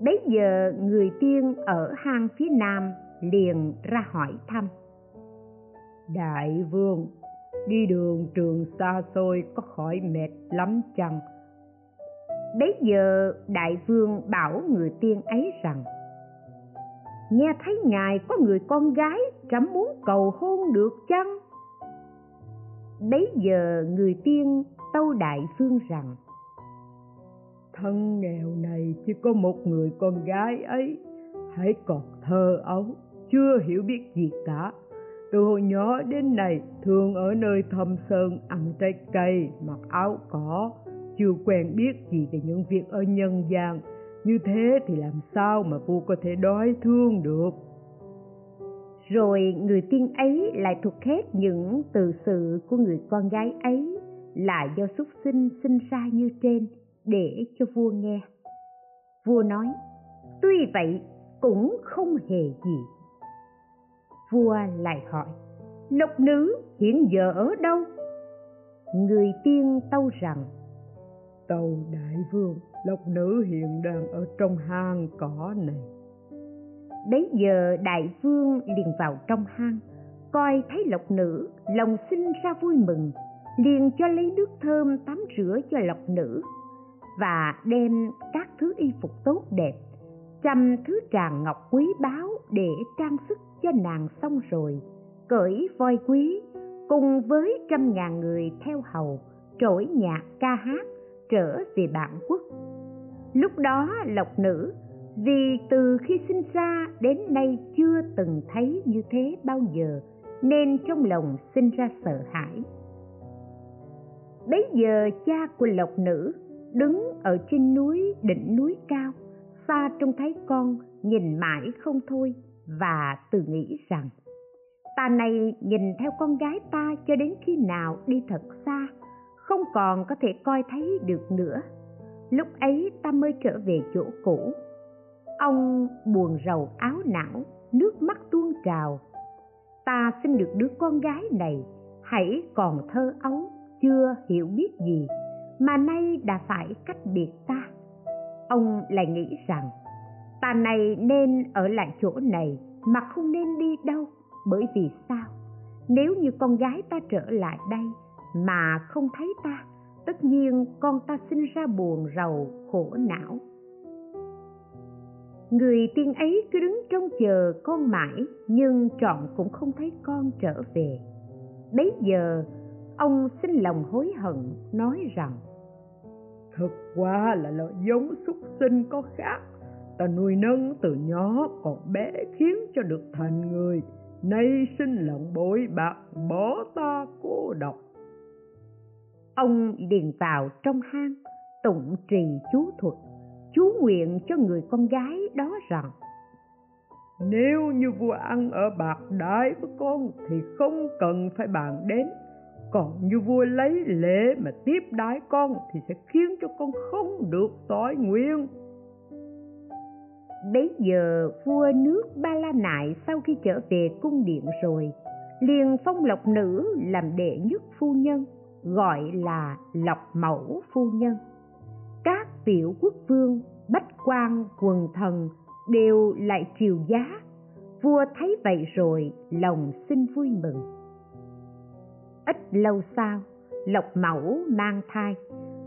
Bấy giờ người tiên ở hang phía nam liền ra hỏi thăm. Đại vương đi đường trường xa xôi có khỏi mệt lắm chăng? Bấy giờ đại vương bảo người tiên ấy rằng, nghe thấy ngài có người con gái trẫm muốn cầu hôn được chăng? Bấy giờ người tiên tâu đại vương rằng, thân nghèo này chỉ có một người con gái ấy, hãy còn thơ ấu, chưa hiểu biết gì cả từ hồi nhỏ đến nay thường ở nơi thâm sơn, ăn trái cây, mặc áo cỏ. Chưa quen biết gì về những việc ở nhân gian. Như thế thì làm sao mà vua có thể đói thương được? Rồi người tiên ấy lại thuộc hết những từ sự của người con gái ấy, là do súc sinh sinh ra như trên, để cho vua nghe. Vua nói, tuy vậy, cũng không hề gì vua lại hỏi lộc nữ hiện giờ ở đâu? Người tiên tâu rằng tâu đại vương lộc nữ hiện đang ở trong hang cỏ này. Bấy giờ đại vương liền vào trong hang coi thấy lộc nữ lòng sinh ra vui mừng liền cho lấy nước thơm tắm rửa cho lộc nữ và đem các thứ y phục tốt đẹp trăm thứ tràng ngọc quý báu để trang sức cho nàng xong rồi, cởi voi quý, cùng với trăm ngàn người theo hầu, trỗi nhạc ca hát trở về bản quốc. Lúc đó, lộc nữ, vì từ khi sinh ra đến nay chưa từng thấy như thế bao giờ, nên trong lòng sinh ra sợ hãi. Bấy giờ, cha của lộc nữ đứng ở trên núi đỉnh núi cao xa trông thấy con nhìn mãi không thôi và tự nghĩ rằng, ta này nhìn theo con gái ta cho đến khi nào đi thật xa, không còn có thể coi thấy được nữa. Lúc ấy ta mới trở về chỗ cũ. Ông buồn rầu áo não, nước mắt tuôn trào. Ta xin được đứa con gái này, hãy còn thơ ấu, chưa hiểu biết gì, mà nay đã phải cách biệt ta ông lại nghĩ rằng, ta này nên ở lại chỗ này mà không nên đi đâu, bởi vì sao? Nếu như con gái ta trở lại đây mà không thấy ta, tất nhiên con ta sinh ra buồn, rầu, khổ não. Người tiên ấy cứ đứng trông chờ con mãi, nhưng trọn cũng không thấy con trở về. Bấy giờ, ông xin lòng hối hận, nói rằng thật quá là loại giống xuất sinh có khác. Ta nuôi nấng từ nhỏ còn bé khiến cho được thành người. Nay sinh lòng bội bạc bỏ ta cô độc. Ông liền vào trong hang tụng trì chú thuật. Chú nguyện cho người con gái đó rằng nếu như vua ăn ở bạc đái với con thì không cần phải bàn đến còn như vua lấy lễ mà tiếp đái con thì sẽ khiến cho con không được tội nguyện bấy giờ vua nước ba la nại sau khi trở về cung điện rồi, liền phong lộc nữ làm đệ nhất phu nhân, gọi là lộc mẫu phu nhân. Các tiểu quốc vương, bách quan, quần thần đều lại triều giá. Vua thấy vậy rồi, lòng xin vui mừng ít lâu sau, lộc mẫu mang thai.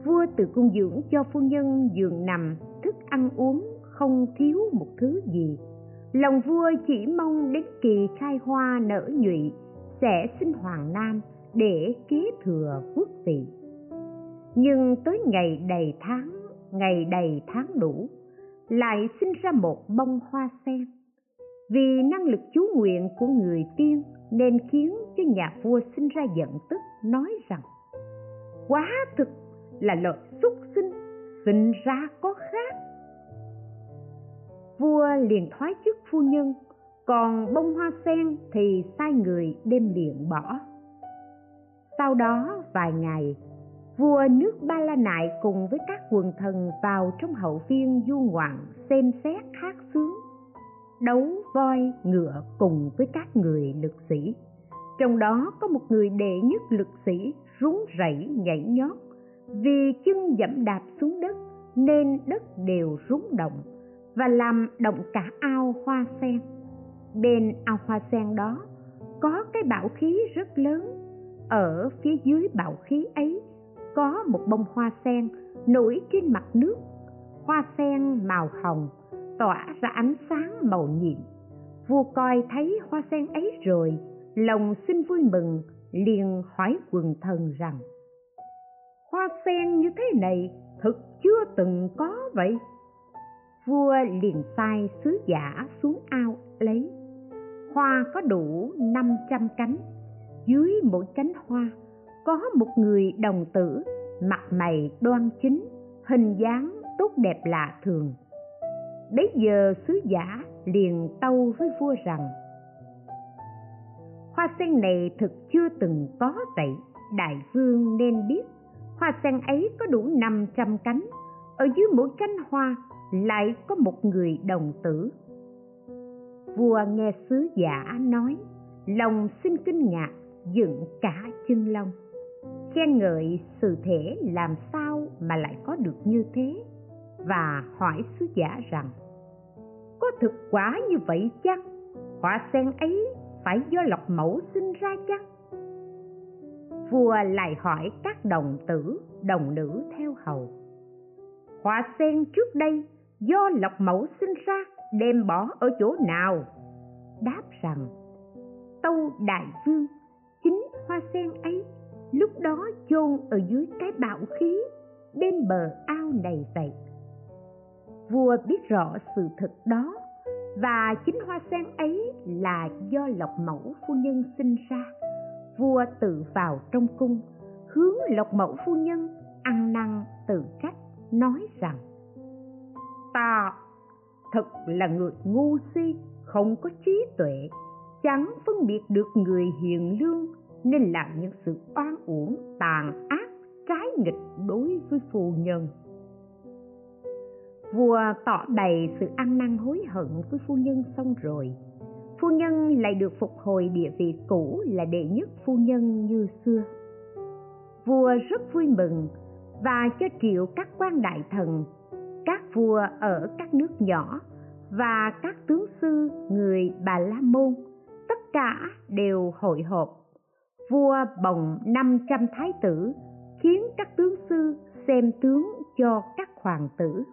Vua từ cung dưỡng cho phu nhân giường nằm, thức ăn uống, không thiếu một thứ gì. Lòng vua chỉ mong đến kỳ khai hoa nở nhụy, sẽ sinh hoàng nam để kế thừa quốc vị. Nhưng tới ngày đầy tháng, ngày đầy tháng đủ, lại sinh ra một bông hoa sen. Vì năng lực chú nguyện của người tiên nên khiến cho nhà vua sinh ra giận tức nói rằng, quá thực là loại xuất sinh sinh ra có khác. Vua liền thoái chức phu nhân, còn bông hoa sen thì sai người đem liền bỏ. Sau đó, vài ngày, vua nước ba la nại cùng với các quần thần vào trong hậu phiên du ngoạn xem xét hát sướng đấu voi ngựa cùng với các người lực sĩ. Trong đó có một người đệ nhất lực sĩ rúng rẩy nhảy nhót. Vì chân dẫm đạp xuống đất nên đất đều rúng động và làm động cả ao hoa sen. Bên ao hoa sen đó có cái bảo khí rất lớn. Ở phía dưới bảo khí ấy có một bông hoa sen nổi trên mặt nước. Hoa sen màu hồng tỏa ra ánh sáng màu nhiệm. Vua coi thấy hoa sen ấy rồi, lòng xin vui mừng, liền hỏi quần thần rằng, hoa sen như thế này thực chưa từng có vậy? Vua liền sai sứ giả xuống ao lấy. Hoa có đủ năm trăm cánh. Dưới mỗi cánh hoa có một người đồng tử, mặt mày đoan chính, hình dáng tốt đẹp lạ thường bấy giờ sứ giả liền tâu với vua rằng, hoa sen này thực chưa từng có vậy đại vương nên biết. Hoa sen ấy có đủ năm trăm cánh, ở dưới mỗi cánh hoa lại có một người đồng tử. Vua nghe sứ giả nói, lòng xin kinh ngạc, dựng cả chân lông khen ngợi sự thể làm sao mà lại có được như thế? Và hỏi sứ giả rằng, có thực quả như vậy chăng? Họa sen ấy phải do lọc mẫu sinh ra chăng? Vua lại hỏi các đồng tử, đồng nữ theo hầu họa sen trước đây do lọc mẫu sinh ra, đem bỏ ở chỗ nào? Đáp rằng, tâu đại vương, chính hoa sen ấy lúc đó chôn ở dưới cái bạo khí bên bờ ao này vậy vua biết rõ sự thật đó, và chính hoa sen ấy là do lộc mẫu phu nhân sinh ra. Vua tự vào trong cung, hướng lộc mẫu phu nhân ăn năn tự trách, nói rằng, ta thật là người ngu si, không có trí tuệ, chẳng phân biệt được người hiền lương, nên làm những sự oan uổng tàn ác trái nghịch đối với phu nhân vua tỏ bày sự ăn năn hối hận với phu nhân xong rồi. Phu nhân lại được phục hồi địa vị cũ là đệ nhất phu nhân như xưa. Vua rất vui mừng và cho triệu các quan đại thần, các vua ở các nước nhỏ và các tướng sư, người bà la môn, tất cả đều hội họp. Vua bồng 500 thái tử, khiến các tướng sư xem tướng cho các hoàng tử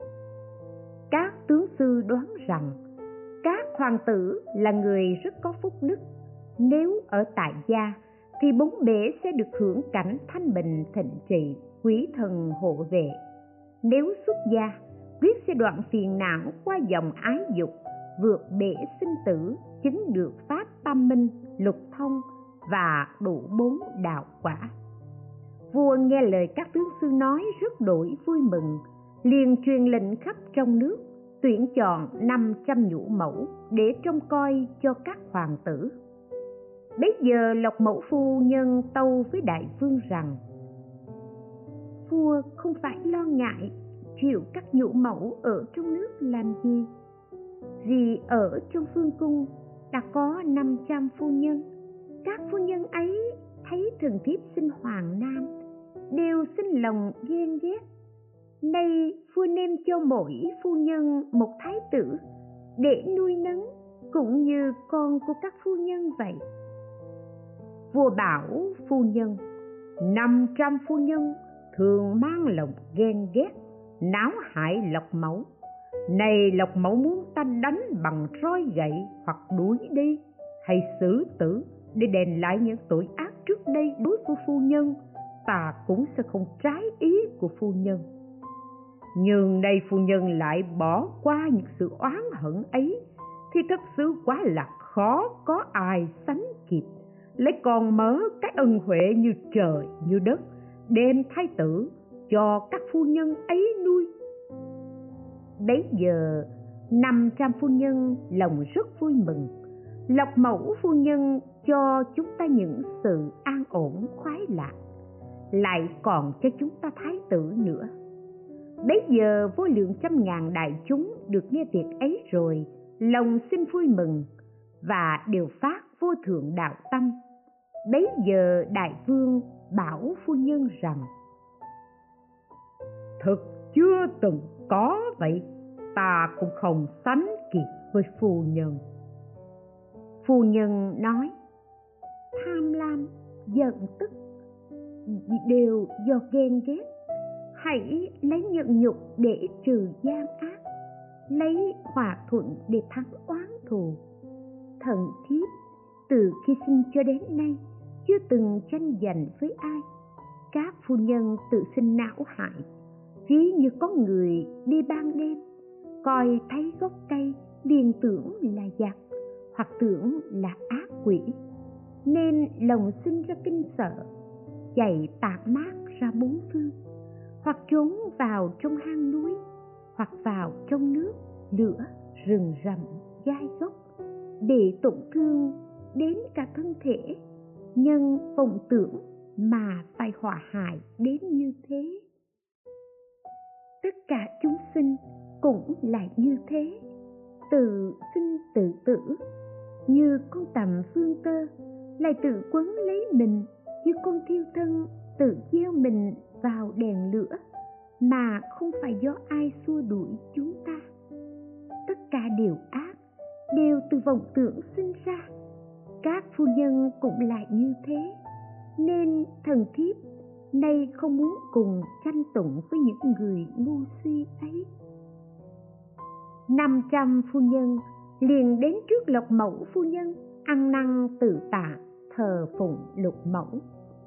các tướng sư đoán rằng, các hoàng tử là người rất có phúc đức. Nếu ở tại gia, thì bốn bể sẽ được hưởng cảnh thanh bình, thịnh trị, quý thần hộ vệ. Nếu xuất gia, quyết sẽ đoạn phiền não qua dòng ái dục, vượt bể sinh tử, chứng được pháp tam minh, lục thông và đủ bốn đạo quả. Vua nghe lời các tướng sư nói rất đổi vui mừng liền truyền lệnh khắp trong nước, tuyển chọn 500 nhũ mẫu để trông coi cho các hoàng tử. Bây giờ Lộc Mẫu Phu nhân tâu với đại vương rằng, Vua không phải lo ngại chịu các nhũ mẫu ở trong nước làm gì Vì ở trong phương cung đã có 500 phu nhân Các phu nhân ấy thấy thần thiếp sinh hoàng nam, Đều sinh lòng ghen ghét nay vua nêm cho mỗi phu nhân một thái tử để nuôi nấng cũng như con của các phu nhân vậy. Vua bảo phu nhân, năm trăm phu nhân thường mang lòng ghen ghét, náo hại lộc mẫu. Này lộc mẫu muốn ta đánh bằng roi gậy hoặc đuổi đi hay xử tử để đền lại những tội ác trước đây đối với phu nhân, ta cũng sẽ không trái ý của phu nhân nhưng đây phu nhân lại bỏ qua những sự oán hận ấy, thì thật sự quá là khó có ai sánh kịp. Lấy còn mớ cái ân huệ như trời, như đất, đem thái tử cho các phu nhân ấy nuôi. Bấy giờ, năm trăm phu nhân lòng rất vui mừng. Lộc mẫu phu nhân cho chúng ta những sự an ổn khoái lạc. Lại còn cho chúng ta thái tử nữa bấy giờ vô lượng trăm ngàn đại chúng được nghe việc ấy rồi, lòng xin vui mừng và đều phát vô thượng đạo tâm. Bấy giờ đại vương bảo phu nhân rằng, thực chưa từng có vậy, ta cũng không sánh kịp với phu nhân. Phu nhân nói, tham lam, giận tức, đều do ghen ghét hãy lấy nhận nhục để trừ gian ác, lấy hòa thuận để thắng oán thù. Thần thiếp từ khi sinh cho đến nay, chưa từng tranh giành với ai. Các phu nhân tự sinh não hại, ví như có người đi ban đêm, coi thấy gốc cây liền tưởng là giặc hoặc tưởng là ác quỷ. Nên lòng sinh ra kinh sợ chạy tạt mát ra bốn phương hoặc trốn vào trong hang núi, hoặc vào trong nước, lửa, rừng rậm gai gốc để tổn thương đến cả thân thể. Nhân vọng tưởng mà phải hỏa hại đến như thế. Tất cả chúng sinh cũng là như thế. Tự sinh tự tử, như con tầm phương tơ, lại tự quấn lấy mình, như con thiêu thân tự gieo mình vào đèn lửa mà không phải do ai xua đuổi chúng ta. Tất cả đều ác, đều từ vọng tưởng sinh ra. Các phu nhân cũng lại như thế, nên thần thiếp nay không muốn cùng tranh tụng với những người ngu si ấy. Năm trăm phu nhân liền đến trước lộc mẫu phu nhân, ăn năn tự tạ thờ phụng lục mẫu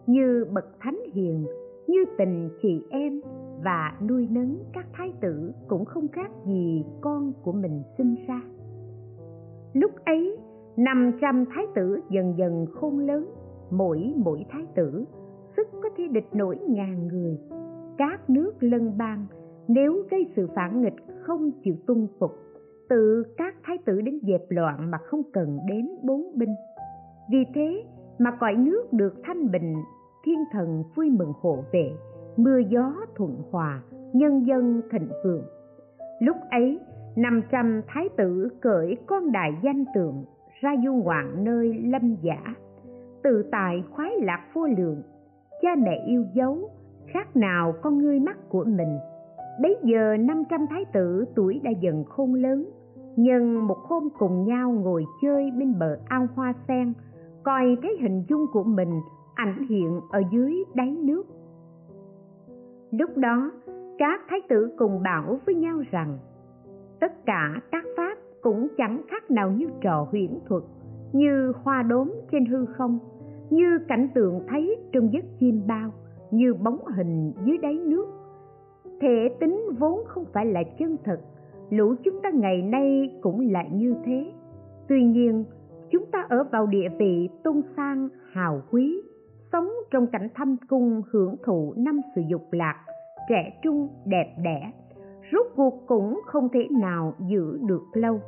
như bậc thánh hiền như tình chị em và nuôi nấng các thái tử cũng không khác gì con của mình sinh ra. Lúc ấy, năm trăm thái tử dần dần khôn lớn, mỗi mỗi thái tử sức có thể địch nổi ngàn người. Các nước lân bang nếu gây sự phản nghịch không chịu tuân phục tự các thái tử đến dẹp loạn mà không cần đến bốn binh. Vì thế mà cõi nước được thanh bình thiên thần vui mừng hộ vệ, mưa gió thuận hòa, nhân dân thịnh vượng. Lúc ấy, năm trăm thái tử cởi con đài danh tượng ra du ngoạn nơi lâm giả. Tự tại khoái lạc vô lượng, cha mẹ yêu dấu, khác nào con ngươi mắt của mình. Bấy giờ năm trăm thái tử tuổi đã dần khôn lớn, nhân một hôm cùng nhau ngồi chơi bên bờ ao hoa sen, coi thấy hình dung của mình ảnh hiện ở dưới đáy nước. Lúc đó, các thái tử cùng bảo với nhau rằng, tất cả các pháp cũng chẳng khác nào như trò huyễn thuật, như hoa đốm trên hư không, như cảnh tượng thấy trong giấc chim bao, như bóng hình dưới đáy nước. Thể tính vốn không phải là chân thật, lũ chúng ta ngày nay cũng lại như thế. Tuy nhiên, chúng ta ở vào địa vị tôn sang, hào quý sống trong cảnh thâm cung hưởng thụ năm sự dục lạc, trẻ trung, đẹp đẽ, rốt cuộc cũng không thể nào giữ được lâu.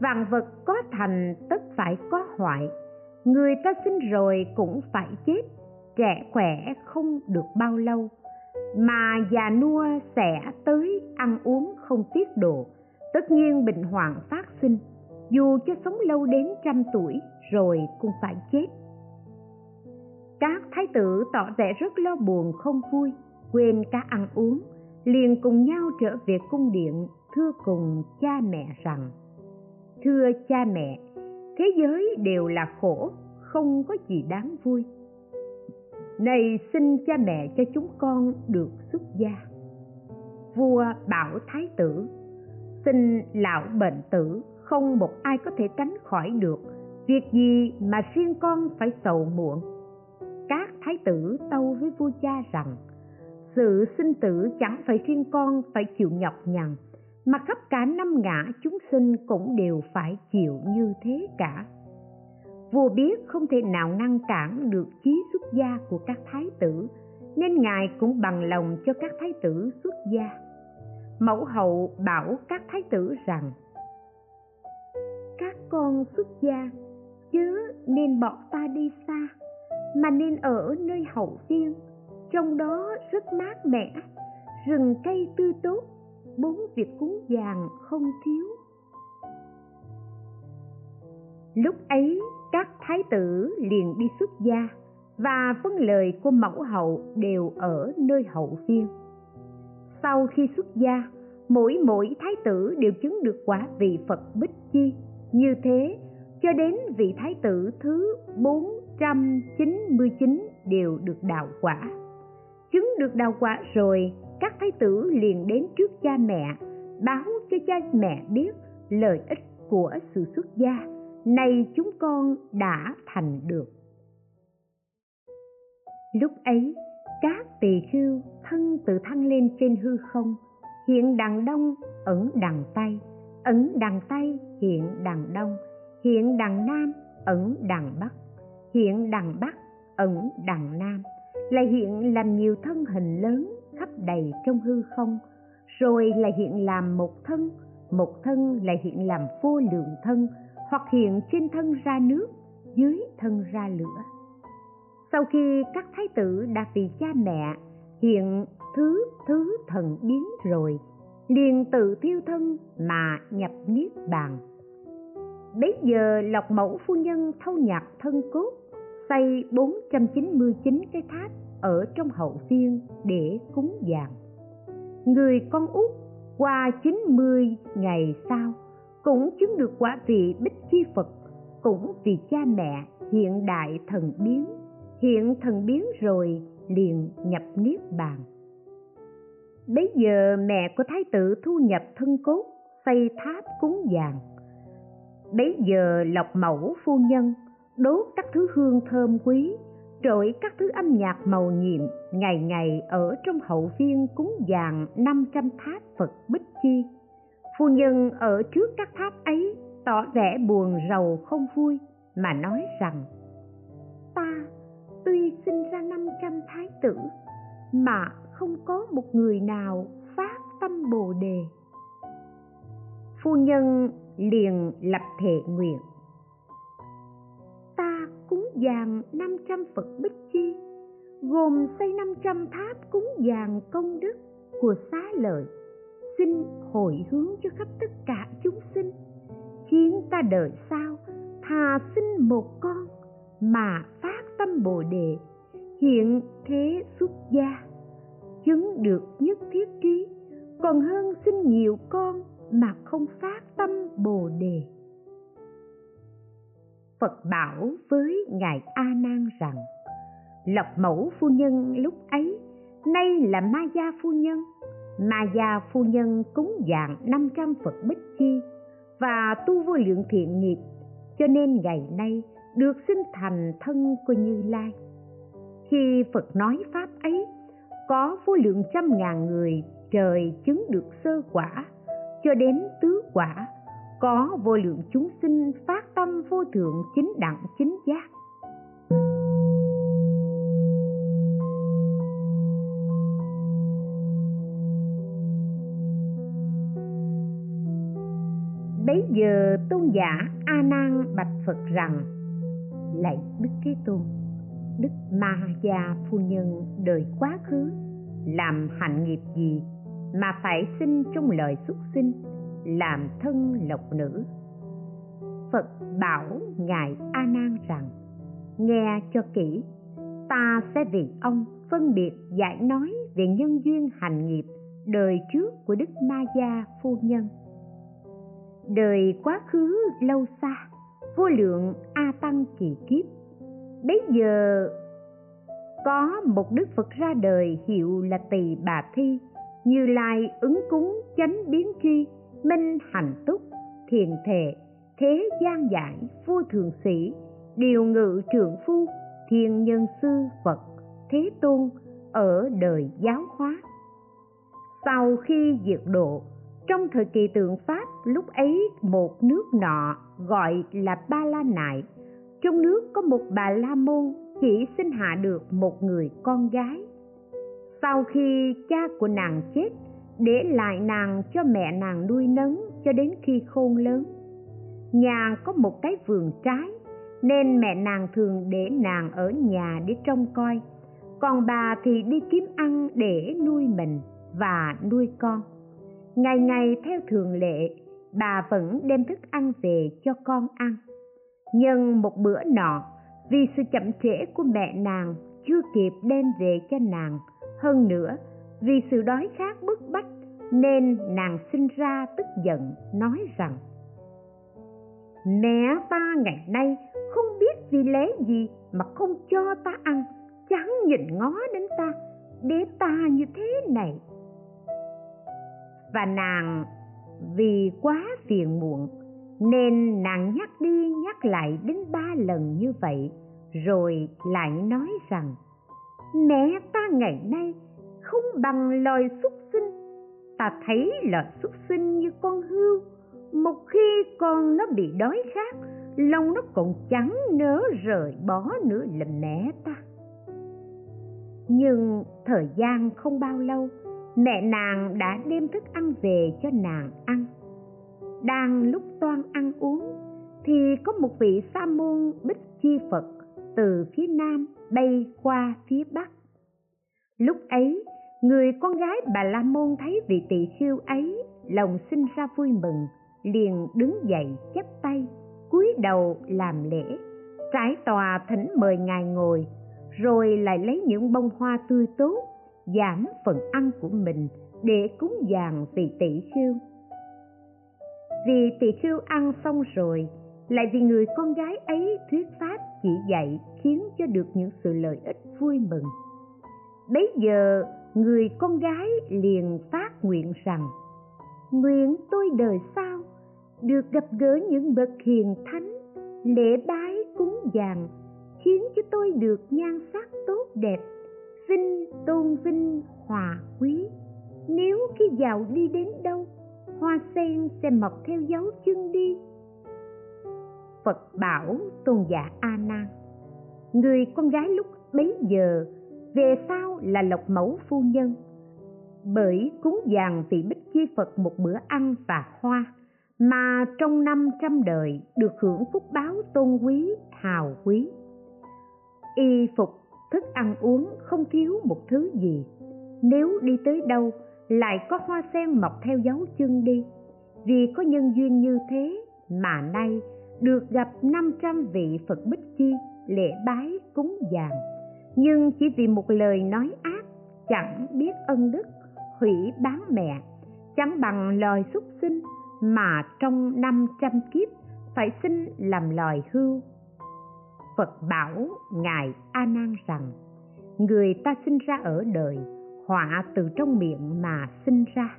Vạn vật có thành tất phải có hoại, người ta sinh rồi cũng phải chết, trẻ khỏe không được bao lâu. Mà già nua sẽ tới ăn uống không tiết độ, tất nhiên bệnh hoạn phát sinh. Dù cho sống lâu đến trăm tuổi rồi cũng phải chết các thái tử tỏ vẻ rất lo buồn không vui, quên cả ăn uống, liền cùng nhau trở về cung điện, thưa cùng cha mẹ rằng, thưa cha mẹ, thế giới đều là khổ, không có gì đáng vui. Này xin cha mẹ cho chúng con được xuất gia. Vua bảo thái tử, xin lão bệnh tử, không một ai có thể tránh khỏi được. Việc gì mà riêng con phải sầu muộn? Thái tử tâu với vua cha rằng, sự sinh tử chẳng phải riêng con phải chịu nhọc nhằn, mà khắp cả năm ngã chúng sinh cũng đều phải chịu như thế cả. Vua biết không thể nào ngăn cản được chí xuất gia của các thái tử, nên ngài cũng bằng lòng cho các thái tử xuất gia. Mẫu hậu bảo các thái tử rằng, các con xuất gia chứ nên bỏ ta đi xa mà nên ở nơi hậu viên. Trong đó rất mát mẻ, rừng cây tươi tốt, bốn việc cúng dường không thiếu. Lúc ấy, các thái tử liền đi xuất gia, và vâng lời của mẫu hậu đều ở nơi hậu viên. Sau khi xuất gia, mỗi mỗi thái tử đều chứng được quả vị phật bích chi. Như thế, cho đến vị thái tử thứ 199 đều được đạo quả. Chứng được đạo quả rồi, các thái tử liền đến trước cha mẹ, báo cho cha mẹ biết lợi ích của sự xuất gia. Này chúng con đã thành được. Lúc ấy, các tỳ khưu thân tự thăng lên trên hư không, hiện đằng đông ẩn đằng tây, ẩn đằng tây hiện đằng đông, hiện đằng nam ẩn đằng bắc hiện đằng bắc, ẩn đằng nam lại hiện làm nhiều thân hình lớn khắp đầy trong hư không, rồi lại hiện làm một thân một thân lại hiện làm vô lượng thân, hoặc hiện trên thân ra nước, dưới thân ra lửa. Sau khi các thái tử đã vì cha mẹ hiện thứ thứ thần biến rồi, liền tự thiêu thân mà nhập niết bàn. Bấy giờ lộc mẫu phu nhân thâu nhặt thân cốt xây 499 cái tháp ở trong hậu viên để cúng dường. Người con út qua 90 ngày sau cũng chứng được quả vị bích chi phật, cũng vì cha mẹ hiện đại thần biến, hiện thần biến rồi liền nhập niết bàn. Bấy giờ mẹ của thái tử thu nhập thân cốt, xây tháp cúng dường. Bấy giờ lộc mẫu phu nhân đốt các thứ hương thơm quý trội các thứ âm nhạc màu nhiệm, ngày ngày ở trong hậu viên cúng dường 500 tháp Phật Bích Chi. Phu nhân ở trước các tháp ấy tỏ vẻ buồn rầu không vui, mà nói rằng, Ta tuy sinh ra 500 thái tử, mà không có một người nào phát tâm Bồ đề. Phu nhân liền lập thệ nguyện cúng dường 500 Phật Bích Chi, gồm xây 500 tháp cúng dường công đức của xá lợi, xin hồi hướng cho khắp tất cả chúng sinh, khiến ta đời sau thà sinh một con mà phát tâm Bồ đề, hiện thế xuất gia, chứng được nhất thiết trí, còn hơn sinh nhiều con mà không phát tâm Bồ đề. Phật bảo với Ngài A Nan rằng, Lộc mẫu phu nhân lúc ấy Nay là Ma Gia phu nhân. Ma gia phu nhân cúng dạng 500 phật bích chi và tu vô lượng thiện nghiệp, cho nên ngày nay được sinh thành thân của như lai. Khi phật nói pháp ấy, có vô lượng trăm ngàn người trời chứng được sơ quả, cho đến tứ quả có vô lượng chúng sinh phát tâm vô thượng chính đẳng chính giác. Bấy giờ tôn giả a nan bạch phật rằng, lạy đức thế tôn, đức ma gia phu nhân đời quá khứ, làm hạnh nghiệp gì mà phải sinh trong lời xuất sinh? Làm thân lộc nữ. Phật bảo ngài a nan rằng, nghe cho kỹ, ta sẽ vì ông phân biệt giải nói về nhân duyên hành nghiệp, đời trước của đức ma gia phu nhân. Đời quá khứ lâu xa, vô lượng a tăng kỳ kiếp. Bấy giờ có một đức phật ra đời hiệu là tỳ bà thi, như lai ứng cúng chánh biến tri minh hạnh túc, thiền thệ, thế gian giải vua thường sĩ, điều ngự trượng phu, thiên nhân sư phật, thế tôn ở đời giáo hóa. Sau khi diệt độ, trong thời kỳ tượng pháp, lúc ấy một nước nọ gọi là ba la nại trong nước có một bà la môn chỉ sinh hạ được một người con gái. Sau khi cha của nàng chết để lại nàng cho mẹ nàng nuôi nấng cho đến khi khôn lớn. Nhà có một cái vườn trái, nên mẹ nàng thường để nàng ở nhà để trông coi. Còn bà thì đi kiếm ăn để nuôi mình và nuôi con. Ngày ngày theo thường lệ, bà vẫn đem thức ăn về cho con ăn. Nhưng một bữa nọ, vì sự chậm trễ của mẹ nàng, chưa kịp đem về cho nàng, hơn nữa vì sự đói khát bức bách nên nàng sinh ra tức giận, nói rằng, mẹ ta ngày nay không biết vì lẽ gì mà không cho ta ăn chẳng nhìn ngó đến ta, để ta như thế này. Và nàng vì quá phiền muộn nên nàng nhắc đi nhắc lại đến ba lần như vậy, rồi lại nói rằng, mẹ ta ngày nay không bằng loài xuất sinh. Ta thấy loài xuất sinh như con hươu, một khi con nó bị đói khát, lòng nó còn chẳng nỡ rời bỏ nữa là mẹ ta. Nhưng thời gian không bao lâu, mẹ nàng đã đem thức ăn về cho nàng ăn. Đang lúc toan ăn uống, thì có một vị sa môn bích chi phật từ phía nam bay qua phía bắc. Lúc ấy người con gái bà la môn thấy vị tỳ khưu ấy, lòng sinh ra vui mừng, liền đứng dậy chắp tay, cúi đầu làm lễ, trải tòa thỉnh mời ngài ngồi, rồi lại lấy những bông hoa tươi tốt, giảm phần ăn của mình để cúng dường vị tỷ khưu. Vì tỷ khưu ăn xong rồi, lại vì người con gái ấy thuyết pháp chỉ dạy khiến cho được những sự lợi ích vui mừng. Bấy giờ người con gái liền phát nguyện rằng, nguyện tôi đời sau được gặp gỡ những bậc hiền thánh, lễ bái cúng dường, khiến cho tôi được nhan sắc tốt đẹp, vinh, tôn vinh, hòa quý. Nếu khi giàu đi đến đâu, hoa sen sẽ mọc theo dấu chân đi. Phật bảo tôn giả a nan người con gái lúc bấy giờ về sau là lộc mẫu phu nhân. Bởi cúng dường vị bích chi phật một bữa ăn và hoa, mà trong năm trăm đời được hưởng phúc báo tôn quý, hào quý. Y phục, thức ăn uống không thiếu một thứ gì. Nếu đi tới đâu, lại có hoa sen mọc theo dấu chân đi. Vì có nhân duyên như thế mà nay được gặp 500 vị Phật Bích Chi lễ bái cúng dường nhưng chỉ vì một lời nói ác, chẳng biết ân đức, hủy bán mẹ. Chẳng bằng loài súc sinh mà trong 500 kiếp phải sinh làm loài hưu. Phật bảo Ngài A Nan rằng, người ta sinh ra ở đời, họa từ trong miệng mà sinh ra,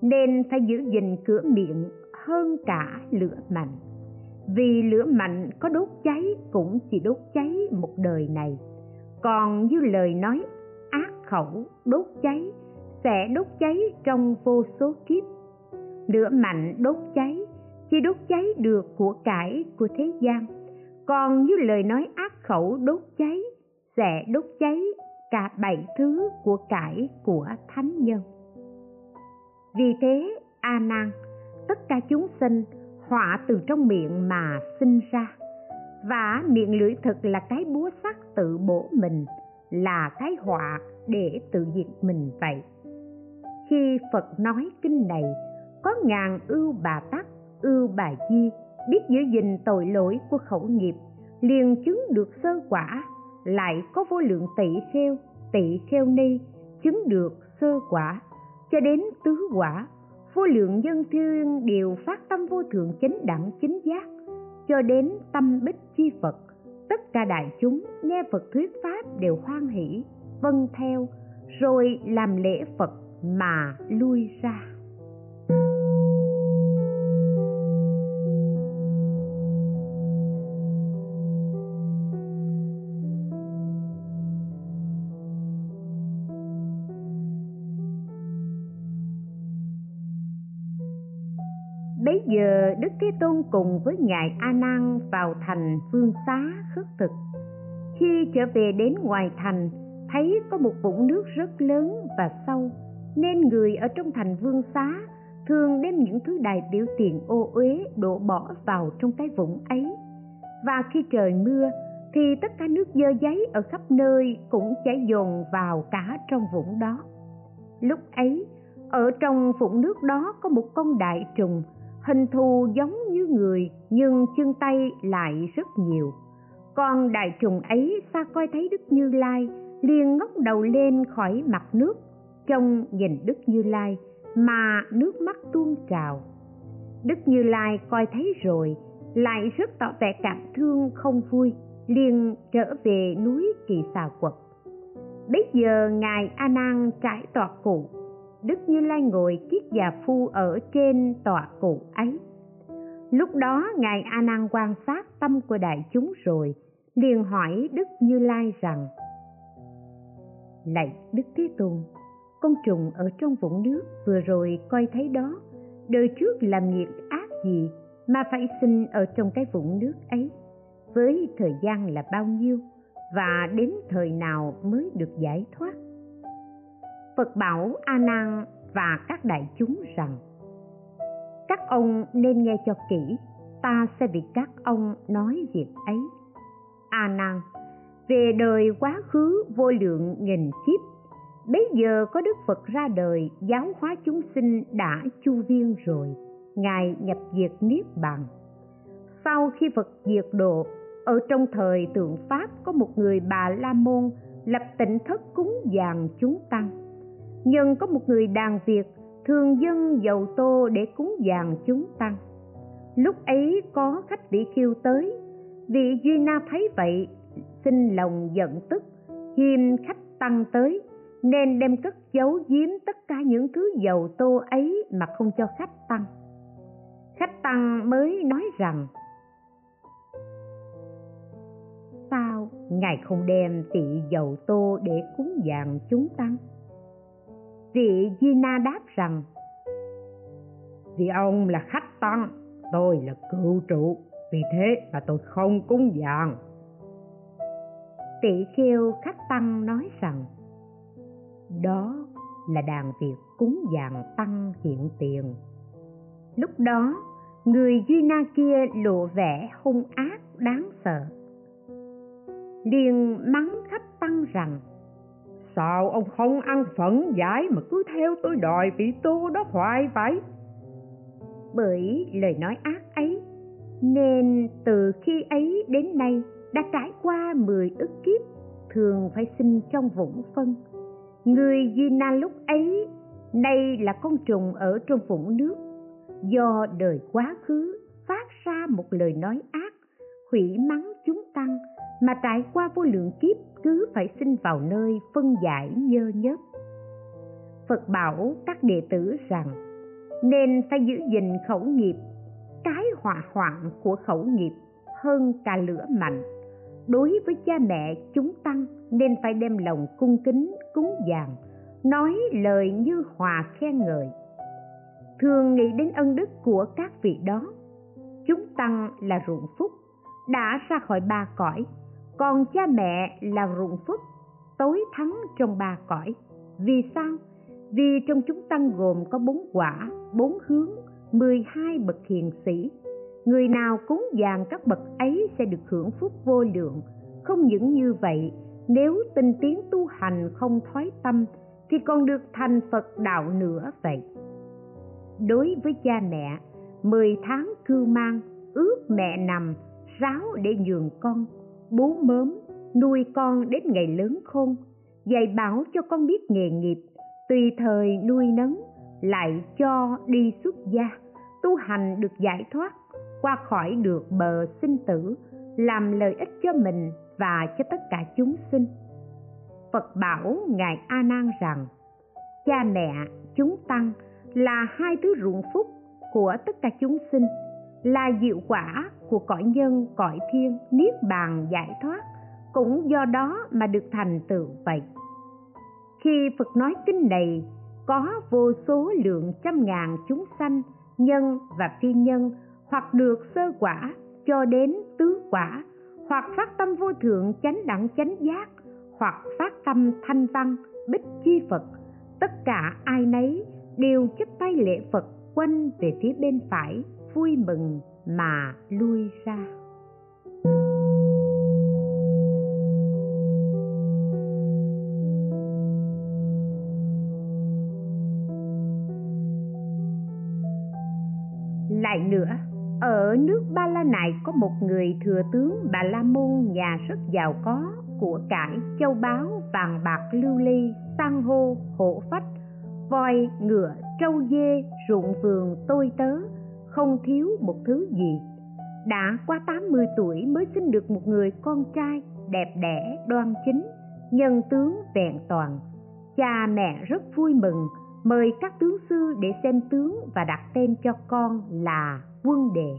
nên phải giữ gìn cửa miệng hơn cả lửa mạnh. Vì lửa mạnh có đốt cháy cũng chỉ đốt cháy một đời này còn như lời nói, ác khẩu, đốt cháy, sẽ đốt cháy trong vô số kiếp. Lửa mạnh đốt cháy, chỉ đốt cháy được của cải của thế gian. Còn như lời nói ác khẩu, đốt cháy, sẽ đốt cháy cả bảy thứ của cải của thánh nhân. Vì thế, a nan, tất cả chúng sinh, họa từ trong miệng mà sinh ra và miệng lưỡi thực là cái búa sắt tự bổ mình, là cái họa để tự diệt mình vậy. Khi phật nói kinh này, có ngàn ưu bà tắc, ưu bà di, biết giữ gìn tội lỗi của khẩu nghiệp, liền chứng được sơ quả, lại có vô lượng tỷ kheo tỷ kheo ni, chứng được sơ quả. Cho đến tứ quả, vô lượng nhân thiên đều phát tâm vô thượng chánh đẳng chính giác cho đến tâm bích chi phật. Tất cả đại chúng nghe phật thuyết pháp đều hoan hỷ vâng theo, rồi làm lễ phật mà lui ra. Giờ đức thế tôn cùng với ngài a nan vào thành phương xá khất thực. Khi trở về đến ngoài thành, thấy có một vũng nước rất lớn và sâu, nên người ở trong thành vương xá thường đem những thứ đài biểu tiền ô uế đổ bỏ vào trong cái vũng ấy. Và khi trời mưa, thì tất cả nước dơ giấy ở khắp nơi cũng chảy dồn vào cả trong vũng đó. Lúc ấy, ở trong vũng nước đó có một con đại trùng hình thù giống như người, nhưng chân tay lại rất nhiều. Con đại trùng ấy xa coi thấy đức như lai, liền ngóc đầu lên khỏi mặt nước, trông nhìn đức như lai, mà nước mắt tuôn trào. Đức như lai coi thấy rồi, lại rất tỏ vẻ cảm thương không vui, liền trở về núi kỳ xà quật. Bây giờ ngài a nan trải tọa cụ đức như lai ngồi kiết già phu ở trên tọa cụ ấy. Lúc đó, ngài a nan quan sát tâm của đại chúng rồi, liền hỏi đức như lai rằng, lạy đức thế tôn con trùng ở trong vũng nước vừa rồi coi thấy đó, đời trước làm nghiệp ác gì mà phải sinh ở trong cái vũng nước ấy? Với thời gian là bao nhiêu và đến thời nào mới được giải thoát? Phật bảo a nan và các đại chúng rằng, các ông nên nghe cho kỹ, ta sẽ vì các ông nói việc ấy. A nan, về đời quá khứ vô lượng nghìn kiếp, bấy giờ có đức phật ra đời giáo hóa chúng sinh đã chu viên rồi, ngài nhập diệt niết bàn. Sau khi phật diệt độ, ở trong thời tượng pháp có một người bà la môn lập tịnh thất cúng dàn chúng tăng nhưng có một người đàn việt, thường dân dầu tô để cúng dường chúng tăng. Lúc ấy có khách bị khiêu tới, vị duy na thấy vậy, xin lòng giận tức, hiềm khách tăng tới, nên đem cất giấu giếm tất cả những thứ dầu tô ấy mà không cho khách tăng. Khách tăng mới nói rằng, sao ngài không đem tị dầu tô để cúng dường chúng tăng? Vị di na đáp rằng, vì ông là khách tăng, tôi là cựu trụ, vì thế mà tôi không cúng dường. Tỷ kêu khách tăng nói rằng, đó là đàn việc cúng dường tăng hiện tiền. Lúc đó, người duy na kia lộ vẻ hung ác, đáng sợ. Liền mắng khách tăng rằng sao ông không ăn phận giải mà cứ theo tôi đòi vị tu đó hoài vậy. Bởi lời nói ác ấy, nên từ khi ấy đến nay đã trải qua mười ức kiếp, thường phải sinh trong vũng phân. Người di na lúc ấy, nay là con trùng ở trong vũng nước. Do đời quá khứ phát ra một lời nói ác, hủy mắng chúng tăng mà trải qua vô lượng kiếp, cứ phải sinh vào nơi phân giải nhơ nhớp. Phật bảo các đệ tử rằng, nên phải giữ gìn khẩu nghiệp, cái hỏa hoạn của khẩu nghiệp hơn cả lửa mạnh. Đối với cha mẹ chúng tăng, nên phải đem lòng cung kính, cúng dường, nói lời như hòa khen ngợi. Thường nghĩ đến ân đức của các vị đó, chúng tăng là ruộng phúc, đã ra khỏi ba cõi còn cha mẹ là ruộng phúc, tối thắng trong ba cõi. Vì sao? Vì trong chúng tăng gồm có bốn quả, bốn hướng, mười hai bậc hiền sĩ. Người nào cúng dường các bậc ấy sẽ được hưởng phúc vô lượng. Không những như vậy, nếu tinh tiến tu hành không thói tâm, thì còn được thành phật đạo nữa vậy. Đối với cha mẹ, mười tháng cưu mang, ước mẹ nằm, ráo để nhường con bú mớm, nuôi con đến ngày lớn khôn, dạy bảo cho con biết nghề nghiệp, tùy thời nuôi nấng, lại cho đi xuất gia, tu hành được giải thoát, qua khỏi được bờ sinh tử, làm lợi ích cho mình và cho tất cả chúng sinh. Phật bảo ngài a nan rằng, cha mẹ chúng tăng là hai thứ ruộng phúc của tất cả chúng sinh là diệu quả của cõi nhân, cõi thiên, niết bàn giải thoát, cũng do đó mà được thành tựu vậy. Khi phật nói kinh này, có vô số lượng trăm ngàn chúng sanh, nhân và phi nhân, hoặc được sơ quả cho đến tứ quả, hoặc phát tâm vô thượng chánh đẳng chánh giác, hoặc phát tâm thanh văn, bích chi phật, tất cả ai nấy đều chấp tay lễ phật quanh về phía bên phải vui mừng mà lui ra. Lại nữa, ở nước ba la này có một người thừa tướng bà la môn nhà rất giàu có của cải châu báu vàng bạc lưu ly, san hô hộ phách, voi, ngựa, trâu dê, ruộng vườn, tôi tớ không thiếu một thứ gì. Đã qua 80 tuổi mới sinh được một người con trai đẹp đẽ, đoan chính, nhân tướng vẹn toàn. Cha mẹ rất vui mừng, mời các tướng sư để xem tướng và đặt tên cho con là quân đề.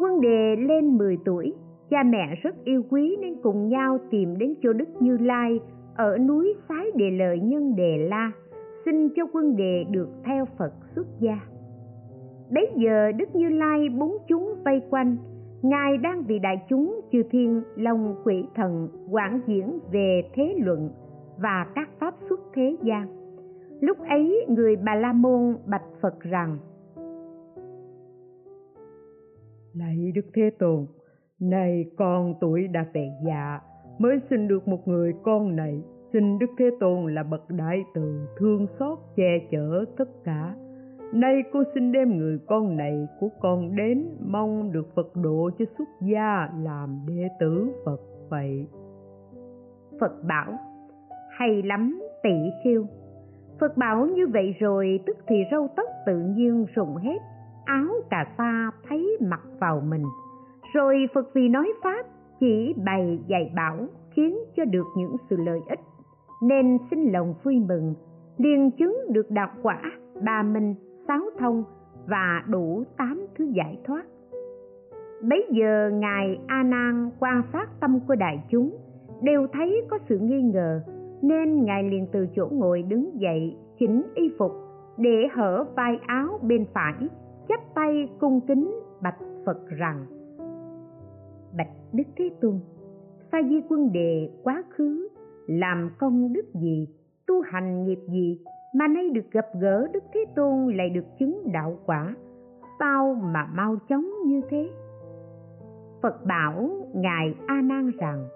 Quân đề lên 10 tuổi, cha mẹ rất yêu quý nên cùng nhau tìm đến chỗ đức như lai ở núi sái đề lợi nhân đề la, xin cho quân đề được theo phật xuất gia bấy giờ đức như lai bốn chúng vây quanh. Ngài đang vì đại chúng chư thiên long quỷ thần quảng diễn về thế luận và các pháp xuất thế gian lúc ấy người bà la môn bạch phật rằng lạy đức thế tôn, này con tuổi đã về già, mới sinh được một người con này, xin đức thế tôn là bậc đại từ thương xót che chở tất cả nay cô xin đem người con này của con đến, mong được phật độ cho xuất gia làm đệ tử phật vậy. Phật bảo, hay lắm, tỷ khiêu phật bảo như vậy rồi, tức thì râu tóc tự nhiên rụng hết, áo cà sa thấy mặc vào mình. Rồi phật vì nói pháp, chỉ bày dạy bảo, khiến cho được những sự lợi ích. Nên xin lòng vui mừng, liền chứng được đạo quả, ba minh sáu thông và đủ tám thứ giải thoát. Bấy giờ ngài a nan quan sát tâm của đại chúng, đều thấy có sự nghi ngờ, nên ngài liền từ chỗ ngồi đứng dậy, chỉnh y phục, để hở vai áo bên phải, chắp tay cung kính bạch phật rằng, bạch đức thế tôn, sa di quân đề quá khứ, làm công đức gì, tu hành nghiệp gì mà nay được gặp gỡ đức thế tôn lại được chứng đạo quả. Sao mà mau chóng như thế. Phật bảo ngài a nan rằng,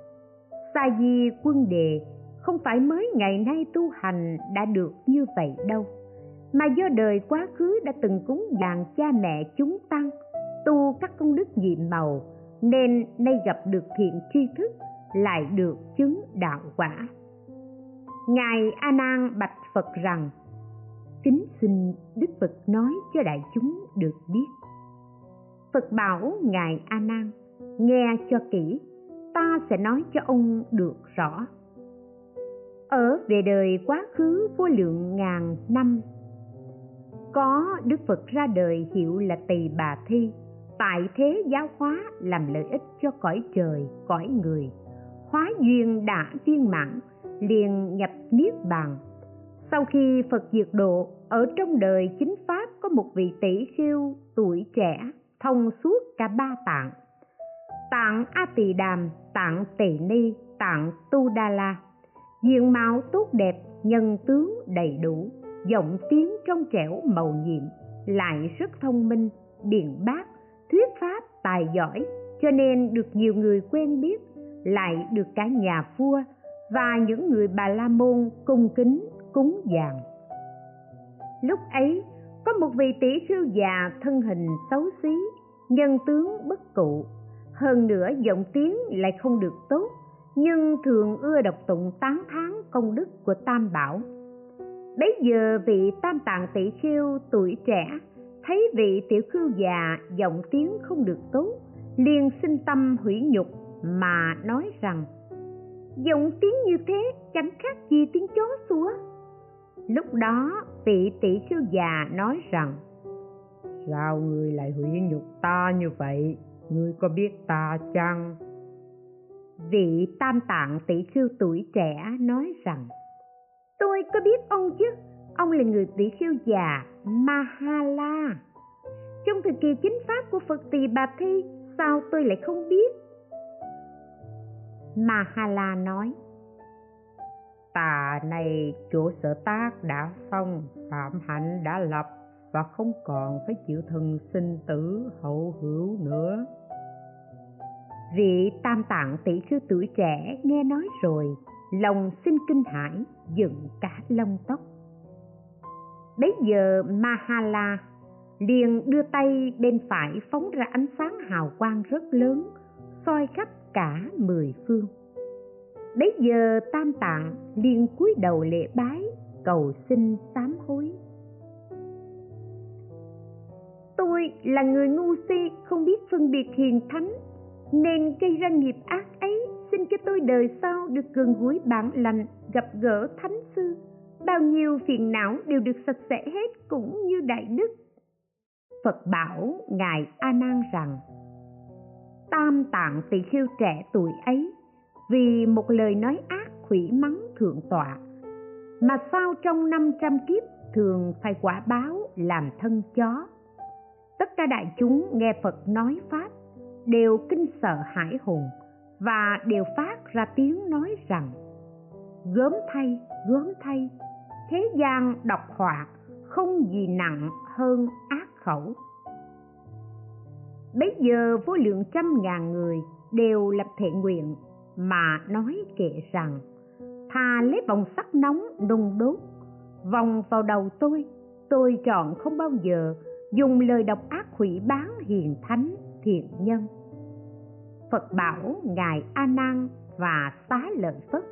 sa di quân đề không phải mới ngày nay tu hành đã được như vậy đâu, mà do đời quá khứ đã từng cúng dường cha mẹ chúng tăng, tu các công đức nhiệm màu, nên nay gặp được thiện tri thức, lại được chứng đạo quả ngài a nan bạch phật rằng, kính xin đức phật nói cho đại chúng được biết. Phật bảo ngài a nan, nghe cho kỹ, ta sẽ nói cho ông được rõ. Ở về đời quá khứ vô lượng ngàn năm, có đức phật ra đời hiệu là tỳ bà thi, tại thế giáo hóa làm lợi ích cho cõi trời, cõi người, hóa duyên đã viên mãn, liền nhập niết bàn. Sau khi phật diệt độ, ở trong đời chính pháp có một vị tỷ-khiêu tuổi trẻ, thông suốt cả ba tạng. Tạng a tỳ đàm tạng tỳ ni tạng tu đa la diện mạo tốt đẹp, nhân tướng đầy đủ, giọng tiếng trong trẻo màu nhiệm, lại rất thông minh, biện bác, thuyết pháp tài giỏi, cho nên được nhiều người quen biết, lại được cả nhà vua và những người bà la môn cung kính, cúng dường. Lúc ấy, có một vị tỷ khưu già thân hình xấu xí, nhân tướng bất cụ. Hơn nữa giọng tiếng lại không được tốt, nhưng thường ưa đọc tụng tán thán công đức của tam bảo. Bấy giờ vị tam tạng tỷ khiêu tuổi trẻ, thấy vị tiểu khưu già giọng tiếng không được tốt, liền sinh tâm hủy nhục mà nói rằng giọng tiếng như thế chẳng khác gì tiếng chó sủa lúc đó vị tỷ khưu già nói rằng sao người lại hủy nhục ta như vậy? Ngươi có biết ta chăng? Vị tam tạng tỷ khưu tuổi trẻ nói rằng tôi có biết ông chứ? Ông là người tỷ khưu già mahala. Trong thời kỳ chính pháp của phật tỳ bà thi sao tôi lại không biết mahala nói. Tà này chỗ sở tác đã xong, phạm hạnh đã lập và không còn phải chịu thần sinh tử hậu hữu nữa. Vị tam tạng tỷ khưu tuổi trẻ nghe nói rồi, lòng sinh kinh hãi, dựng cả lông tóc. Bấy giờ mahala liền đưa tay bên phải phóng ra ánh sáng hào quang rất lớn, soi khắp cả mười phương. Bấy giờ tam tạng liền cúi đầu lễ bái, cầu xin sám hối. Tôi là người ngu si, không biết phân biệt hiền thánh, nên gây ra nghiệp ác ấy xin cho tôi đời sau được gần gũi bản lành, gặp gỡ thánh sư. Bao nhiêu phiền não đều được sạch sẽ hết cũng như đại đức. Phật bảo ngài a nan rằng tam tạng tỳ khưu trẻ tuổi ấy, vì một lời nói ác hủy mắng thượng tọa, mà sao trong năm trăm kiếp thường phải quả báo làm thân chó. Tất cả đại chúng nghe phật nói pháp, đều kinh sợ hãi hùng và đều phát ra tiếng nói rằng, gớm thay gớm thay, thế gian độc họa không gì nặng hơn ác khẩu bấy giờ vô lượng trăm ngàn người đều lập thệ nguyện mà nói kệ rằng thà lấy vòng sắt nóng nung đốt, vòng vào đầu tôi tôi chọn không bao giờ dùng lời độc ác hủy bán hiền thánh thiện nhân. Phật bảo ngài a nan và xá lợi phất,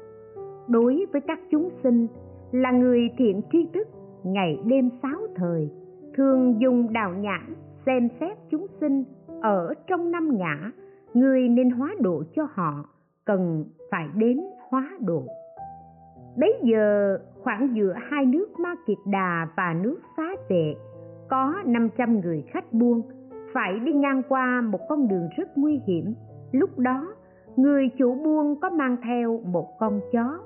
đối với các chúng sinh là người thiện tri thức, ngày đêm sáu thời, thường dùng đào nhãn xem xét chúng sinh ở trong năm ngã, người nên hóa độ cho họ, cần phải đến hóa độ. Bấy giờ, khoảng giữa hai nước ma kiệt đà và nước xá vệ có 500 người khách buôn phải đi ngang qua một con đường rất nguy hiểm. Lúc đó, người chủ buôn có mang theo một con chó.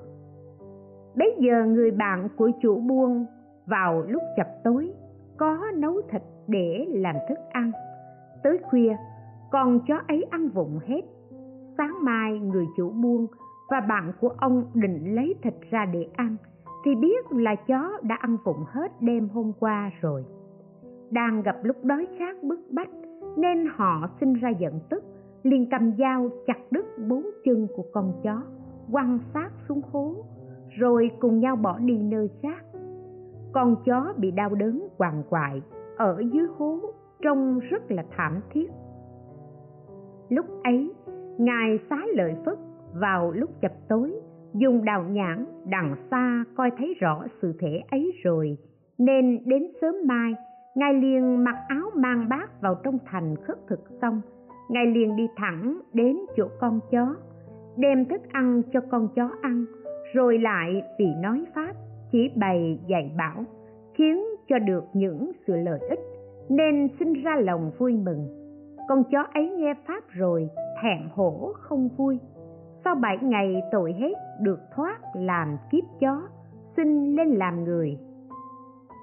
Bấy giờ, người bạn của chủ buôn vào lúc chập tối, có nấu thịt để làm thức ăn tới khuya con chó ấy ăn vụng hết. Sáng mai người chủ buôn và bạn của ông định lấy thịt ra để ăn, thì biết là chó đã ăn vụng hết đêm hôm qua rồi. Đang gặp lúc đói khát bức bách, nên họ sinh ra giận tức, liền cầm dao chặt đứt bốn chân của con chó, quăng xác xuống hố, rồi cùng nhau bỏ đi nơi khác. Con chó bị đau đớn quằn quại ở dưới hố trông rất là thảm thiết. Lúc ấy, ngài xá lợi phất vào lúc chập tối, dùng đào nhãn đằng xa coi thấy rõ sự thể ấy rồi, nên đến sớm mai, ngài liền mặc áo mang bát vào trong thành khất thực xong, ngài liền đi thẳng đến chỗ con chó, đem thức ăn cho con chó ăn, rồi lại vì nói pháp, chỉ bày dạy bảo, khiến cho được những sự lợi ích nên sinh ra lòng vui mừng. Con chó ấy nghe pháp rồi, thẹn hổ không vui. Sau bảy ngày tội hết, được thoát làm kiếp chó, xin lên làm người.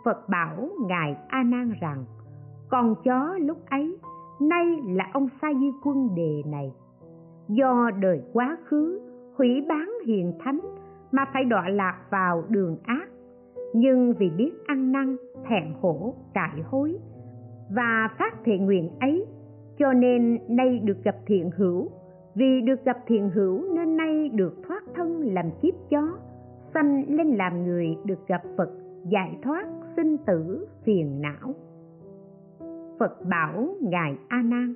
Phật bảo ngài a nan rằng, con chó lúc ấy, nay là ông sa di quân đề này. Do đời quá khứ, hủy bán hiền thánh, mà phải đọa lạc vào đường ác. Nhưng vì biết ăn năn, thẹn hổ cải hối và phát thệ nguyện ấy. Cho nên nay được gặp thiện hữu. Vì được gặp thiện hữu nên nay được thoát thân làm kiếp chó. Sanh lên làm người được gặp phật, giải thoát sinh tử phiền não. Phật bảo ngài a nan,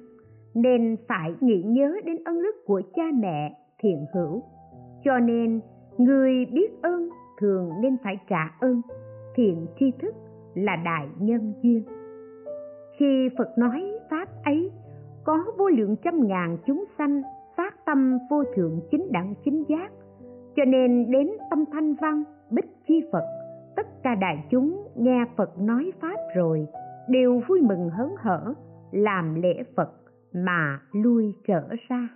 nên phải nghĩ nhớ đến ân đức của cha mẹ thiện hữu. Cho nên, người biết ơn thường nên phải trả ơn. Thiện tri thức là đại nhân duyên khi phật nói pháp ấy, có vô lượng trăm ngàn chúng sanh phát tâm vô thượng chính đẳng chính giác, cho nên đến tâm thanh văn, bích chi phật, tất cả đại chúng nghe phật nói pháp rồi, đều vui mừng hớn hở, làm lễ phật mà lui trở ra.